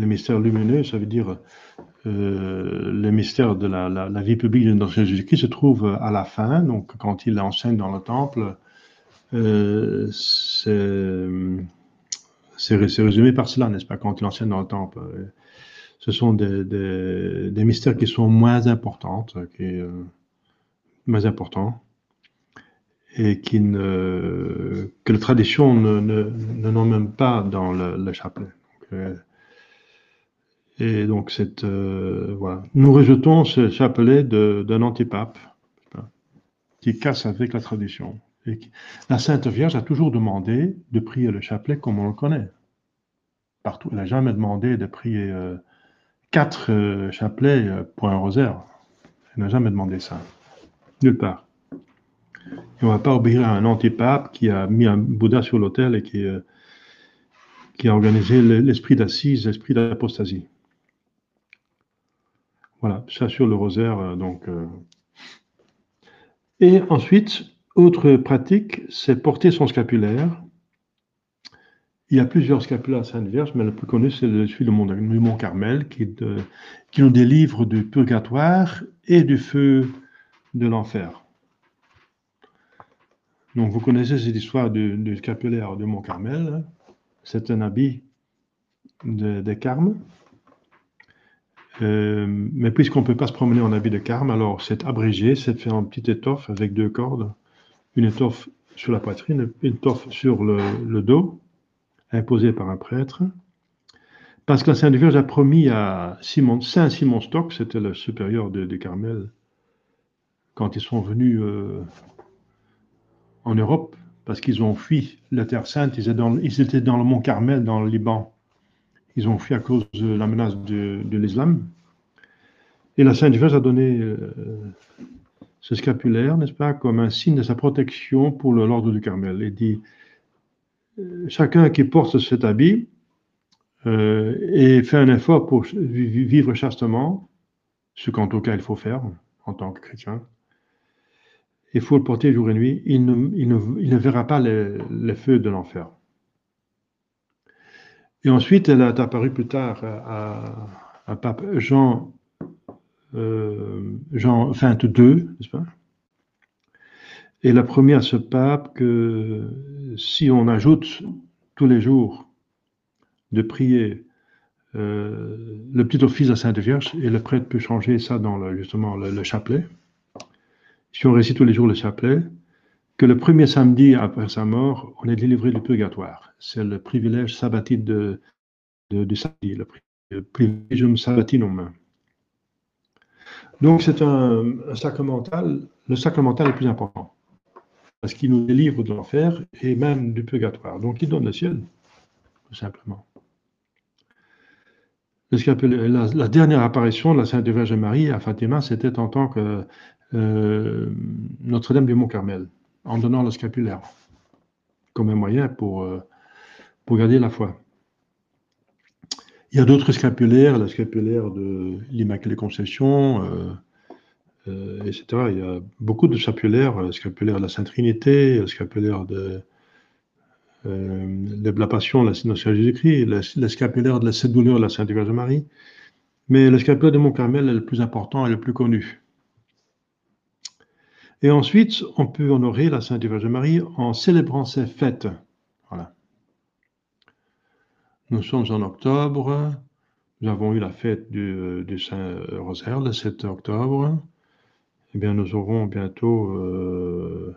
mystères lumineux, ça veut dire euh, les mystères de la, vie publique de notre Jésus-Christ se trouvent à la fin, donc quand il enseigne dans le temple, c'est résumé par cela, n'est-ce pas, quand il enseigne dans le temple ce sont des, mystères qui sont moins importants, qui, euh, moins importants, et qui ne, que la tradition ne, ne, nomme même pas dans le, chapelet. Euh, et donc, cette, euh, voilà. nous rejetons ce chapelet d'un antipape qui casse avec la tradition. La Sainte Vierge a toujours demandé de prier le chapelet comme on le connaît. Partout. Elle n'a jamais demandé de prier quatre euh, chapelets euh, pour un rosaire. Elle n'a jamais demandé ça. Nulle part. Et on ne va pas obéir à un antipape qui a mis un Bouddha sur l'autel et qui, euh, a organisé l'esprit d'assise, l'esprit d'apostasie. Voilà, ça sur le rosaire. donc. Et ensuite, autre pratique, c'est porter son scapulaire il y a plusieurs scapulars Sainte Vierge, mais le plus connu, c'est celui du Mont, Carmel, qui, nous délivre du purgatoire et du feu de l'enfer. Donc, vous connaissez cette histoire du, scapulaire du Mont Carmel. C'est un habit des de Carmes. Euh, mais puisqu'on ne peut pas se promener en habit de carme, alors c'est abrégé, c'est fait en petite étoffe avec deux cordes, une étoffe sur la poitrine, une étoffe sur le, dos, imposée par un prêtre. Parce que la Sainte Vierge a promis à Saint Simon Stock, c'était le supérieur de, Carmel, quand ils sont venus euh, en Europe, parce qu'ils ont fui la Terre Sainte, ils étaient, dans, le mont Carmel, dans le Liban. Ils ont fui à cause de la menace de, l'islam. Et la Sainte Vierge a donné euh, ce scapulaire, n'est-ce pas, comme un signe de sa protection pour l'ordre du Carmel. Il dit chacun qui porte cet habit euh, et fait un effort pour vivre chastement, ce qu'en tout cas il faut faire en tant que chrétien, il faut le porter jour et nuit, il ne, verra pas les, feux de l'enfer. Et ensuite, elle est apparue plus tard à, Pape Jean, euh, Jean II, n'est-ce pas? Et la première à ce pape que si on ajoute tous les jours de prier euh, le petit office la Sainte Vierge, et le prêtre peut changer ça dans le, justement le, chapelet, si on récite tous les jours le chapelet, que le premier samedi après sa mort, on est délivré du purgatoire. C'est le privilège sabbatique du samedi, le privilégium sabbatinum. Donc c'est un, sacramental, le sacramental est le plus important, parce qu'il nous délivre de l'enfer et même du purgatoire. Donc il donne le ciel, tout simplement. La, dernière apparition de la Sainte Vierge Marie à Fatima, c'était en tant que euh, Notre-Dame du Mont-Carmel en donnant le scapulaire comme un moyen pour, euh, pour garder la foi. Il y a d'autres scapulaires, la scapulaire de l'Immaculée Conception, euh, euh, etc. Il y a beaucoup de scapulaires, le scapulaire de la Sainte Trinité, le scapulaire de, la Passion, la Signature de Jésus-Christ, le, scapulaire de la Sainte Douleur de la Sainte Vierge Marie. Mais le scapulaire de Mont-Carmel est le plus important et le plus connu. Et ensuite, on peut honorer la Sainte Vierge Marie en célébrant ses fêtes. Voilà. Nous sommes en octobre. Nous avons eu la fête du, Saint-Rosaire le 7 octobre. Eh bien, nous aurons bientôt. Euh,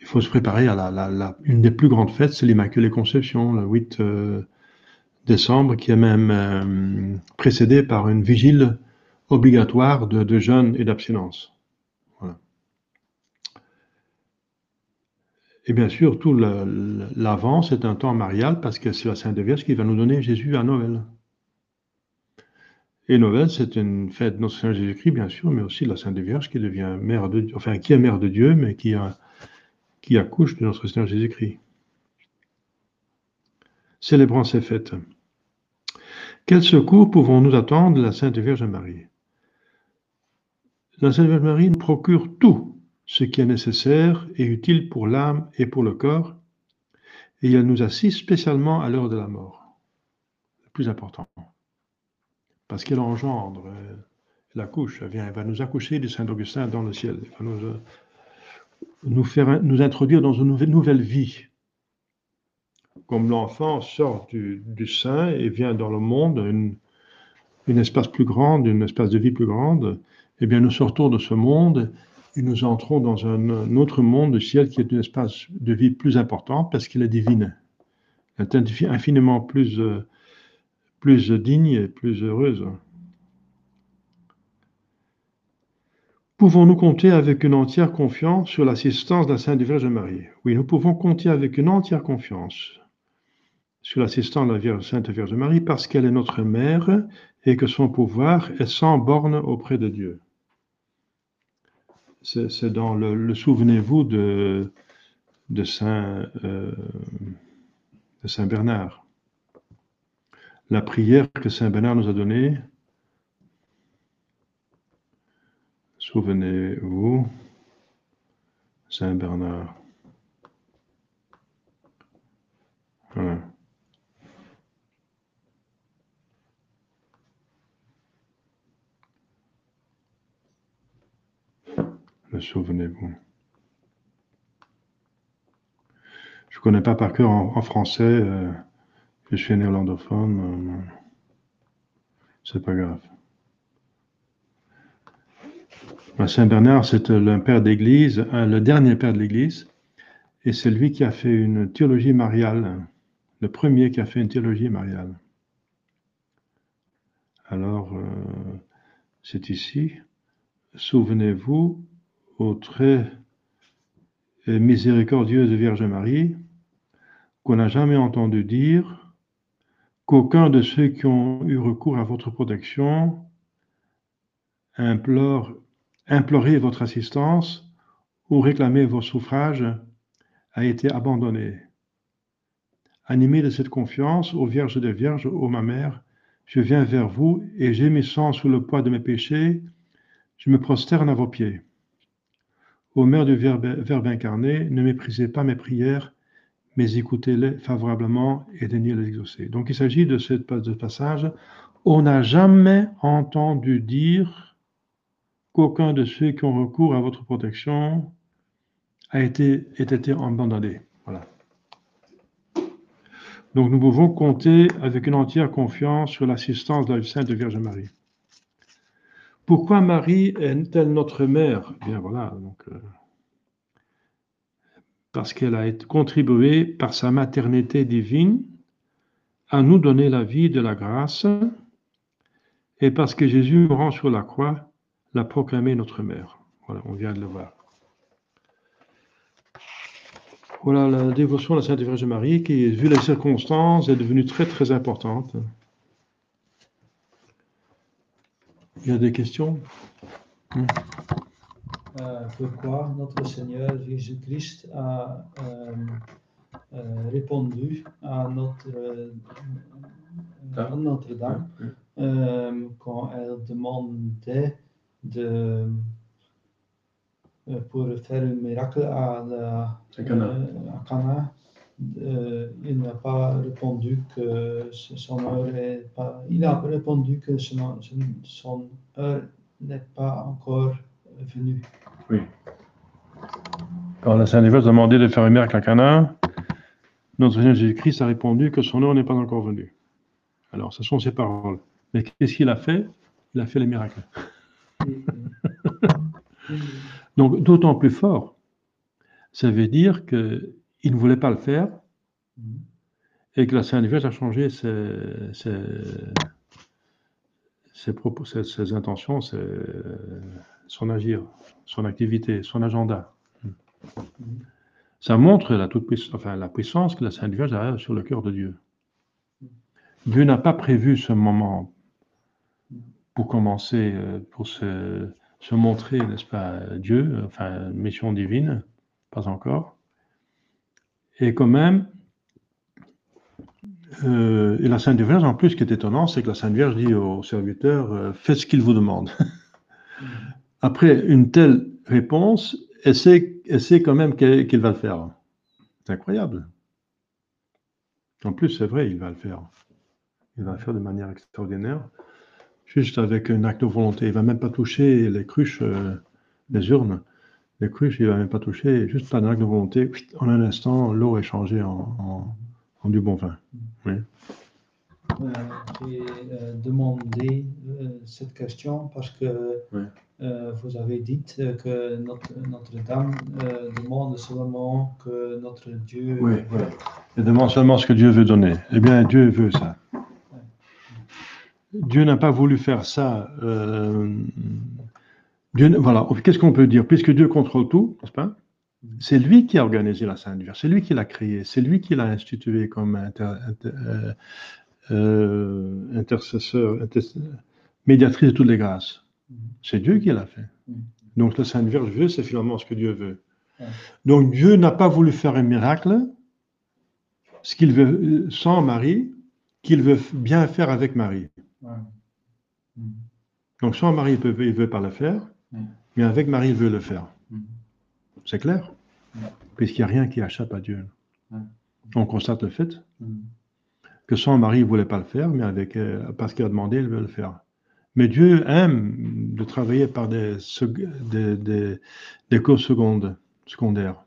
il faut se préparer à la, une des plus grandes fêtes, c'est l'Immaculée Conception, le 8 euh, décembre, qui est même euh, précédé par une vigile obligatoire de, jeûne et d'abstinence. Et bien sûr, tout l'avant, c'est un temps marial parce que c'est la Sainte Vierge qui va nous donner Jésus à Noël. Et Noël, c'est une fête de notre Seigneur Jésus-Christ, bien sûr, mais aussi la Sainte Vierge qui devient mère de Dieu, enfin, qui est mère de Dieu, mais qui, qui accouche de notre Seigneur Jésus-Christ. Célébrons ces fêtes. Quel secours pouvons-nous attendre de la Sainte Vierge Marie? La Sainte Vierge Marie nous procure tout ce qui est nécessaire et utile pour l'âme et pour le corps, et elle nous assiste spécialement à l'heure de la mort. Le plus important. Parce qu'elle engendre, elle accouche, elle, vient, elle va nous accoucher du Saint-Augustin dans le ciel, elle va nous, euh, faire, nous introduire dans une nouvelle, vie. Comme l'enfant sort du, sein et vient dans le monde, une, une espace plus grande, une espace de vie plus grande, eh bien nous sortons de ce monde et nous entrons dans un, autre monde, de ciel, qui est un espace de vie plus important parce qu'il est divine. Est infiniment plus, euh, plus digne et plus heureuse. Pouvons-nous compter avec une entière confiance sur l'assistance de la Sainte Vierge Marie? Oui, nous pouvons compter avec une entière confiance sur l'assistance de la Sainte Vierge Marie parce qu'elle est notre mère et que son pouvoir est sans borne auprès de Dieu c'est dans le, souvenez-vous de, de, Saint, euh, de Saint Bernard. La prière que Saint Bernard nous a donnée, souvenez-vous, Saint Bernard. Voilà. souvenez-vous. Je ne connais pas par cœur en, français, euh, je suis néerlandophone. Euh, c'est pas grave. Saint Bernard, c'est le père d'Église, le dernier père de l'Église, et c'est lui qui a fait une théologie mariale, le premier qui a fait une théologie mariale. Alors, euh, c'est ici. Souvenez-vous, au très miséricordieuse Vierge Marie, qu'on n'a jamais entendu dire qu'aucun de ceux qui ont eu recours à votre protection implore, implorer votre assistance ou réclamer vos suffrages a été abandonné. Animé de cette confiance, ô Vierge des Vierges, ô ma mère, je viens vers vous et gémissant sous le poids de mes péchés, je me prosterne à vos pieds. Ô Mère du Verbe, incarné, ne méprisez pas mes prières, mais écoutez-les favorablement et daignez les exaucer. Donc il s'agit de ce passage. On n'a jamais entendu dire qu'aucun de ceux qui ont recours à votre protection a été, ait été abandonné. Voilà. Donc nous pouvons compter avec une entière confiance sur l'assistance de la Sainte Vierge Marie. Pourquoi Marie est-elle notre mère? Bien voilà, donc, euh, parce qu'elle a contribué par sa maternité divine à nous donner la vie de la grâce et parce que Jésus rend sur la croix l'a proclamé notre mère. Voilà, on vient de le voir. Voilà la dévotion de la Sainte Vierge Marie qui, vu les circonstances, est devenue très très importante. Il y a des questions? Hmm. Euh, Pourquoi notre Seigneur Jésus-Christ a euh, euh, répondu à notre, Notre-Dame quand elle demandait de, pour faire un miracle à, la, à Cana. Euh, il n'a pas répondu que son heure n'est pas. Il a répondu que son, son heure n'est pas encore venue. Oui. Quand la Sainte Vierge a demandé de faire un miracle à Cana, notre Seigneur Jésus-Christ a répondu que son heure n'est pas encore venue. Alors, ce sont ses paroles. Mais qu'est-ce qu'il a fait? Il a fait les miracles. [laughs] Donc, d'autant plus fort, ça veut dire qu'il ne voulait pas le faire et que la Sainte Vierge a changé ses, propos, ses, intentions, son agir, son activité, son agenda. Ça montre la, toute, enfin, la puissance que la Sainte Vierge a sur le cœur de Dieu. Dieu n'a pas prévu ce moment pour commencer, euh, pour se, se montrer, n'est-ce pas, Dieu, enfin, mission divine, pas encore. Et quand même, euh, et la Sainte Vierge, en plus, ce qui est étonnant, c'est que la Sainte Vierge dit au serviteur, euh, faites ce qu'il vous demande. [laughs] Après une telle réponse, elle sait, elle sait quand même qu'il va le faire. C'est incroyable. En plus, c'est vrai, il va le faire. Il va le faire de manière extraordinaire juste avec un acte de volonté. Il ne va même pas toucher les cruches, euh, les urnes. Les cruches, il ne va même pas toucher, juste par un acte de volonté. En un instant, l'eau est changée en, du bon vin. Oui. Euh, J'ai euh, demandé cette question parce que vous avez dit que Notre-Dame demande seulement que notre Dieu. Oui, oui. Elle demande seulement ce que Dieu veut donner. Eh bien, Dieu veut ça. Dieu n'a pas voulu faire ça. Euh, voilà, qu'est-ce qu'on peut dire? Puisque Dieu contrôle tout, n'est-ce pas? C'est lui qui a organisé la Sainte Vierge, c'est lui qui l'a créée, c'est lui qui l'a instituée comme euh, euh, intercesseur, médiatrice de toutes les grâces. C'est Dieu qui l'a fait. Donc la Sainte Vierge veut, c'est finalement ce que Dieu veut. Donc Dieu n'a pas voulu faire un miracle, ce qu'il veut sans Marie, qu'il veut bien faire avec Marie. Donc, soit Marie il ne veut pas le faire, mais avec Marie, il veut le faire. Mm. C'est clair? Puisqu'il n'y a rien qui échappe à Dieu. On constate le fait mm. que sans Marie, il ne voulait pas le faire, mais avec, euh, parce qu'il a demandé, il veut le faire. Mais Dieu aime de travailler par des, des, des, causes secondes, secondaires.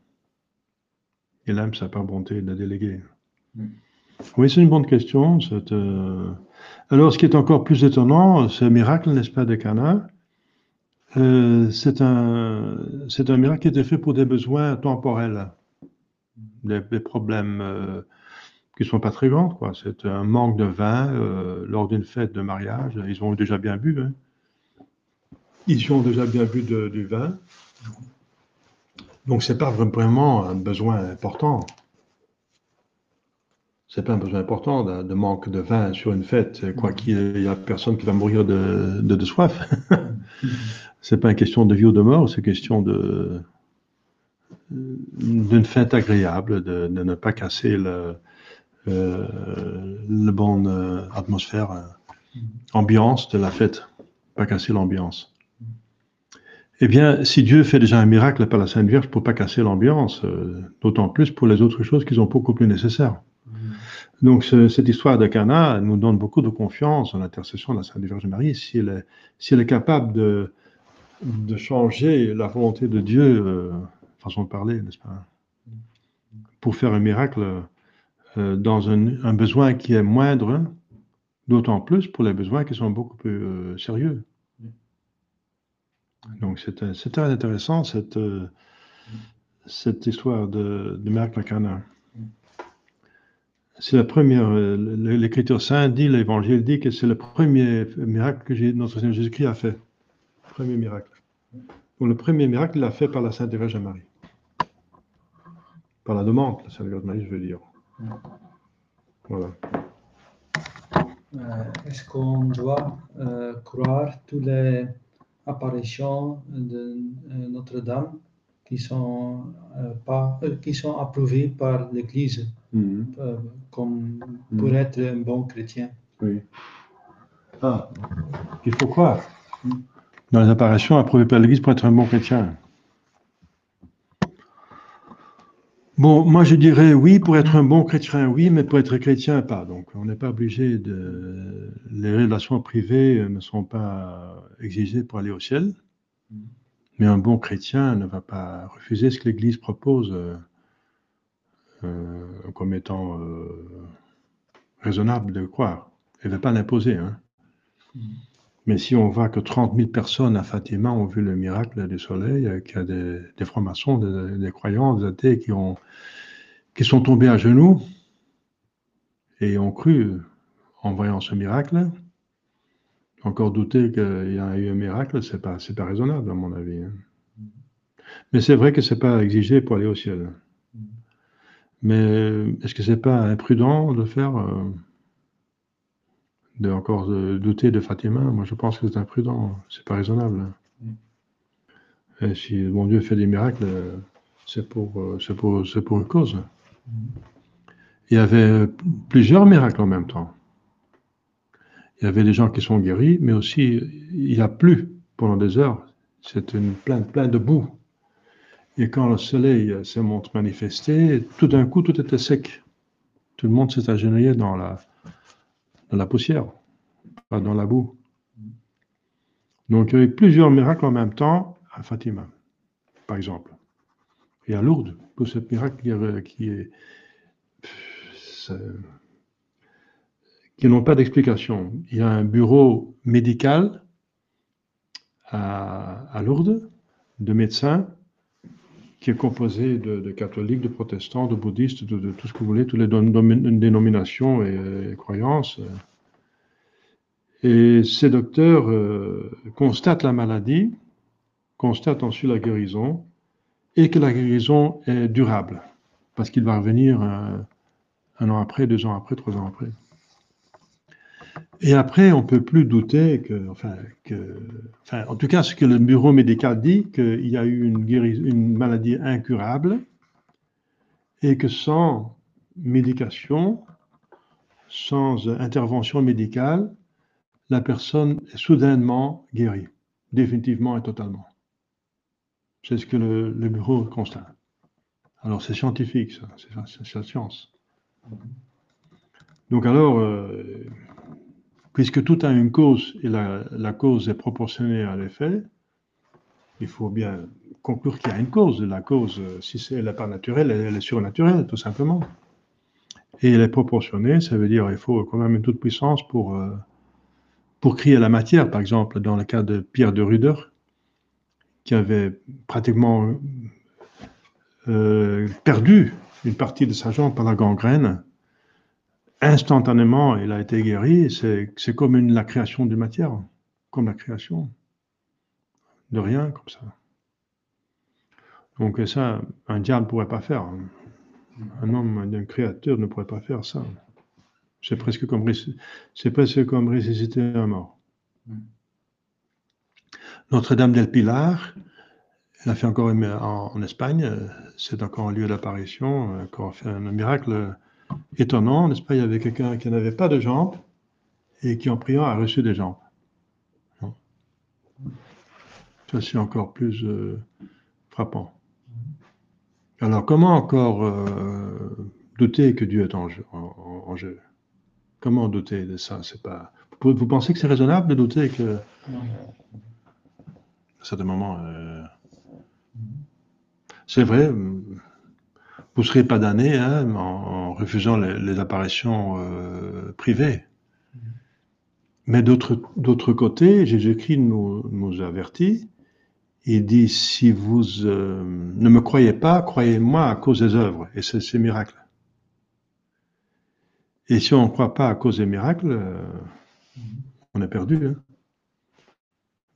Il aime sa par bonté de déléguer. Mm. Oui, c'est une bonne question. Cette, euh, Alors, ce qui est encore plus étonnant, ce miracle, n'est-ce pas, de Cana, euh, c'est un, c'est un miracle qui était fait pour des besoins temporels, des, problèmes euh, qui ne sont pas très grands. Quoi. C'est un manque de vin euh, lors d'une fête de mariage. Ils ont déjà bien bu. Hein. Ils ont déjà bien bu du vin. Donc, ce n'est pas vraiment un besoin important. Ce n'est pas un besoin important de, manque de vin sur une fête, quoi qu'il y a personne qui va mourir de, de, de soif. [laughs] c'est pas une question de vie ou de mort, c'est une question de d'une fête agréable, de, de, ne pas casser le, euh, la bonne euh, atmosphère, euh, ambiance de la fête, pas casser l'ambiance. Eh bien, si Dieu fait déjà un miracle par la Sainte Vierge pour pas casser l'ambiance, d'autant plus pour les autres choses qui sont beaucoup plus nécessaires. Donc, cette histoire de Cana nous donne beaucoup de confiance en l'intercession de la Sainte Vierge Marie. Si elle est, capable de, changer la volonté de Dieu, euh, façon de parler, n'est-ce pas Pour faire un miracle euh, dans un, besoin qui est moindre, d'autant plus pour les besoins qui sont beaucoup plus euh, sérieux. Donc c'est très intéressant cette, cette histoire de, de miracle à Cana. C'est la première, l'Écriture sainte dit, l'Évangile dit que c'est le premier miracle que notre Seigneur Jésus-Christ a fait premier miracle. le premier miracle, il l'a fait par la Sainte Vierge Marie. Par la demande de la Sainte Vierge Marie, je veux dire. Voilà. Euh, est-ce qu'on doit euh, croire toutes les apparitions de euh, Notre-Dame qui sont pas, qui sont approuvées par l'Église mm-hmm. comme pour être un bon chrétien? Oui. Ah, il faut croire. Mm dans les apparitions approuvées par l'Église pour être un bon chrétien Bon, moi je dirais oui, pour être un bon chrétien, oui, mais pour être chrétien, pas. Donc on n'est pas obligé de. Les relations privées ne sont pas exigées pour aller au ciel. Mais un bon chrétien ne va pas refuser ce que l'Église propose euh, euh, comme étant euh, raisonnable de croire. Elle ne va pas l'imposer. Hein. Mais si on voit que 30 000 personnes à Fatima ont vu le miracle du soleil, euh, qu'il y a des, des francs-maçons, des, croyants, des athées qui, ont, qui sont tombés à genoux et ont cru en voyant ce miracle, encore douter qu'il y a eu un miracle, c'est pas, pas raisonnable à mon avis. Hein. Mais c'est vrai que c'est pas exigé pour aller au ciel. Mais est-ce que c'est pas imprudent de faire euh, de encore douter de Fatima, moi je pense que c'est imprudent, c'est pas raisonnable. Mm. Et si mon Dieu fait des miracles, c'est pour, euh, c'est pour, pour une cause. Mm. Il y avait plusieurs miracles en même temps. Il y avait des gens qui sont guéris, mais aussi il a plu pendant des heures. C'est une plein, plein de boue. Et quand le soleil s'est montré manifesté, tout d'un coup, tout était sec. Tout le monde s'est agenouillé dans la, dans la poussière, pas dans la boue. Donc il y avait plusieurs miracles en même temps à Fatima, par exemple. Et à Lourdes, pour ce miracle qui, est, qui n'ont pas d'explication. Il y a un bureau médical à, Lourdes, de médecins, qui est composé de, catholiques, de protestants, de bouddhistes, de, tout ce que vous voulez, toutes les dénominations et, croyances. Et ces docteurs euh, constatent la maladie, constatent ensuite la guérison, et que la guérison est durable, parce qu'il va revenir un, un an après, deux ans après, trois ans après. Et après, on ne peut plus douter que, enfin, que, enfin, en tout cas, ce que le bureau médical dit, qu'il y a eu une, maladie incurable et que sans médication, sans intervention médicale, la personne est soudainement guérie, définitivement et totalement. C'est ce que le, bureau constate. Alors c'est scientifique, ça, c'est la science. Donc alors, euh, puisque tout a une cause et la, cause est proportionnée à l'effet, il faut bien conclure qu'il y a une cause. La cause, si elle n'est pas naturelle, elle est surnaturelle, tout simplement. Et elle est proportionnée, ça veut dire qu'il faut quand même une toute puissance pour, euh, pour crier la matière. Par exemple, dans le cas de Pierre de Ruder, qui avait pratiquement euh, perdu une partie de sa jambe par la gangrène, instantanément, il a été guéri. C'est comme une, la création de matière, comme la création de rien, comme ça. Donc ça, un diable ne pourrait pas faire. Un homme, un créateur ne pourrait pas faire ça. C'est presque comme, ressusciter un mort. Notre-Dame del Pilar, elle a fait encore en, en Espagne, c'est encore un lieu d'apparition, encore fait un miracle étonnant, n'est-ce pas Il y avait quelqu'un qui n'avait pas de jambes et qui en priant a reçu des jambes. Ça, c'est encore plus euh, frappant. Alors, comment encore euh, douter que Dieu est en jeu, en, jeu? Comment douter de ça? C'est pas. Vous, pensez que c'est raisonnable de douter que. À certains moments. Euh, c'est vrai, vous ne serez pas damné hein, en, refusant les, apparitions euh, privées. Mais d'autre côté, Jésus-Christ nous, avertit il dit, si vous euh, ne me croyez pas, croyez-moi à cause des œuvres et c'est ces miracles. Et si on ne croit pas à cause des miracles, euh, on est perdu. Hein.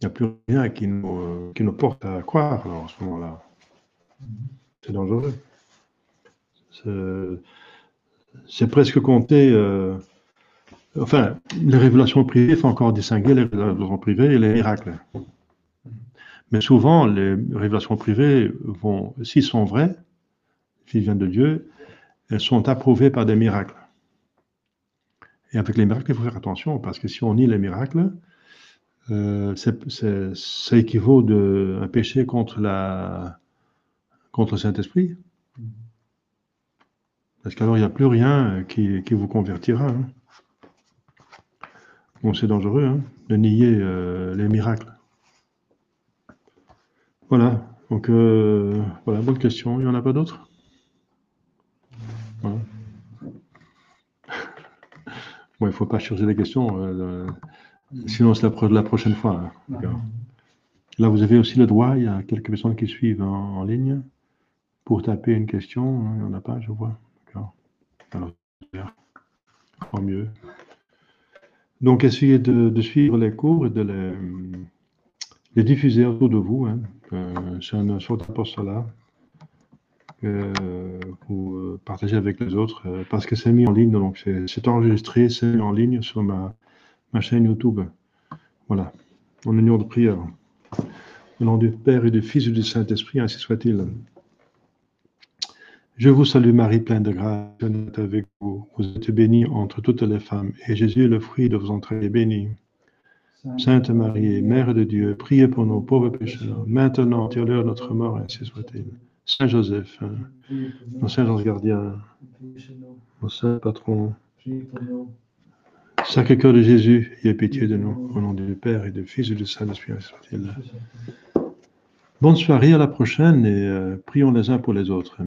Il n'y a plus rien qui nous, qui nous porte à croire en ce moment-là. C'est dangereux. C'est presque compter. enfin, les révélations privées, il faut encore distinguer les révélations privées et les miracles. Mais souvent, les révélations privées s'ils sont vraies, s'ils viennent de Dieu, elles sont approuvées par des miracles. Et avec les miracles, il faut faire attention, parce que si on nie les miracles, euh, ça équivaut à un péché contre, contre le Saint-Esprit. Parce qu'alors, il n'y a plus rien qui, vous convertira. Hein. Bon, c'est dangereux hein, de nier euh, les miracles. Voilà, donc euh, voilà, bonne question. Il n'y en a pas d'autres? [laughs] Bon, Il ne faut pas chercher des questions, euh, sinon c'est la, la, prochaine fois. Hein. Là, vous avez aussi le droit, il y a quelques personnes qui suivent en, ligne pour taper une question. Il n'y en a pas, je vois. Alors, tant mieux. Donc, essayez de, suivre les cours et de les les diffuser autour de vous. Hein. Euh, c'est un sort d'apostolat que vous euh, partagez avec les autres euh, parce que c'est mis en ligne, donc c'est enregistré, c'est mis en ligne sur ma, ma chaîne YouTube. Voilà, en union de prière. Au nom du Père et du Fils et du Saint-Esprit, ainsi soit-il. Je vous salue Marie, pleine de grâce, est avec vous. Vous êtes bénie entre toutes les femmes, et Jésus, le fruit de vos entrailles, est béni. Sainte Marie, Mère de Dieu, priez pour nos pauvres pécheurs, maintenant et à l'heure de notre mort, ainsi soit-il. Saint Joseph, nos saints anges gardiens, nos saints patrons, Sacré cœur de Jésus, ayez pitié de nous, au nom du Père et du Fils et du Saint-Esprit, soit-il. Bonne soirée, à la prochaine et euh, prions les uns pour les autres.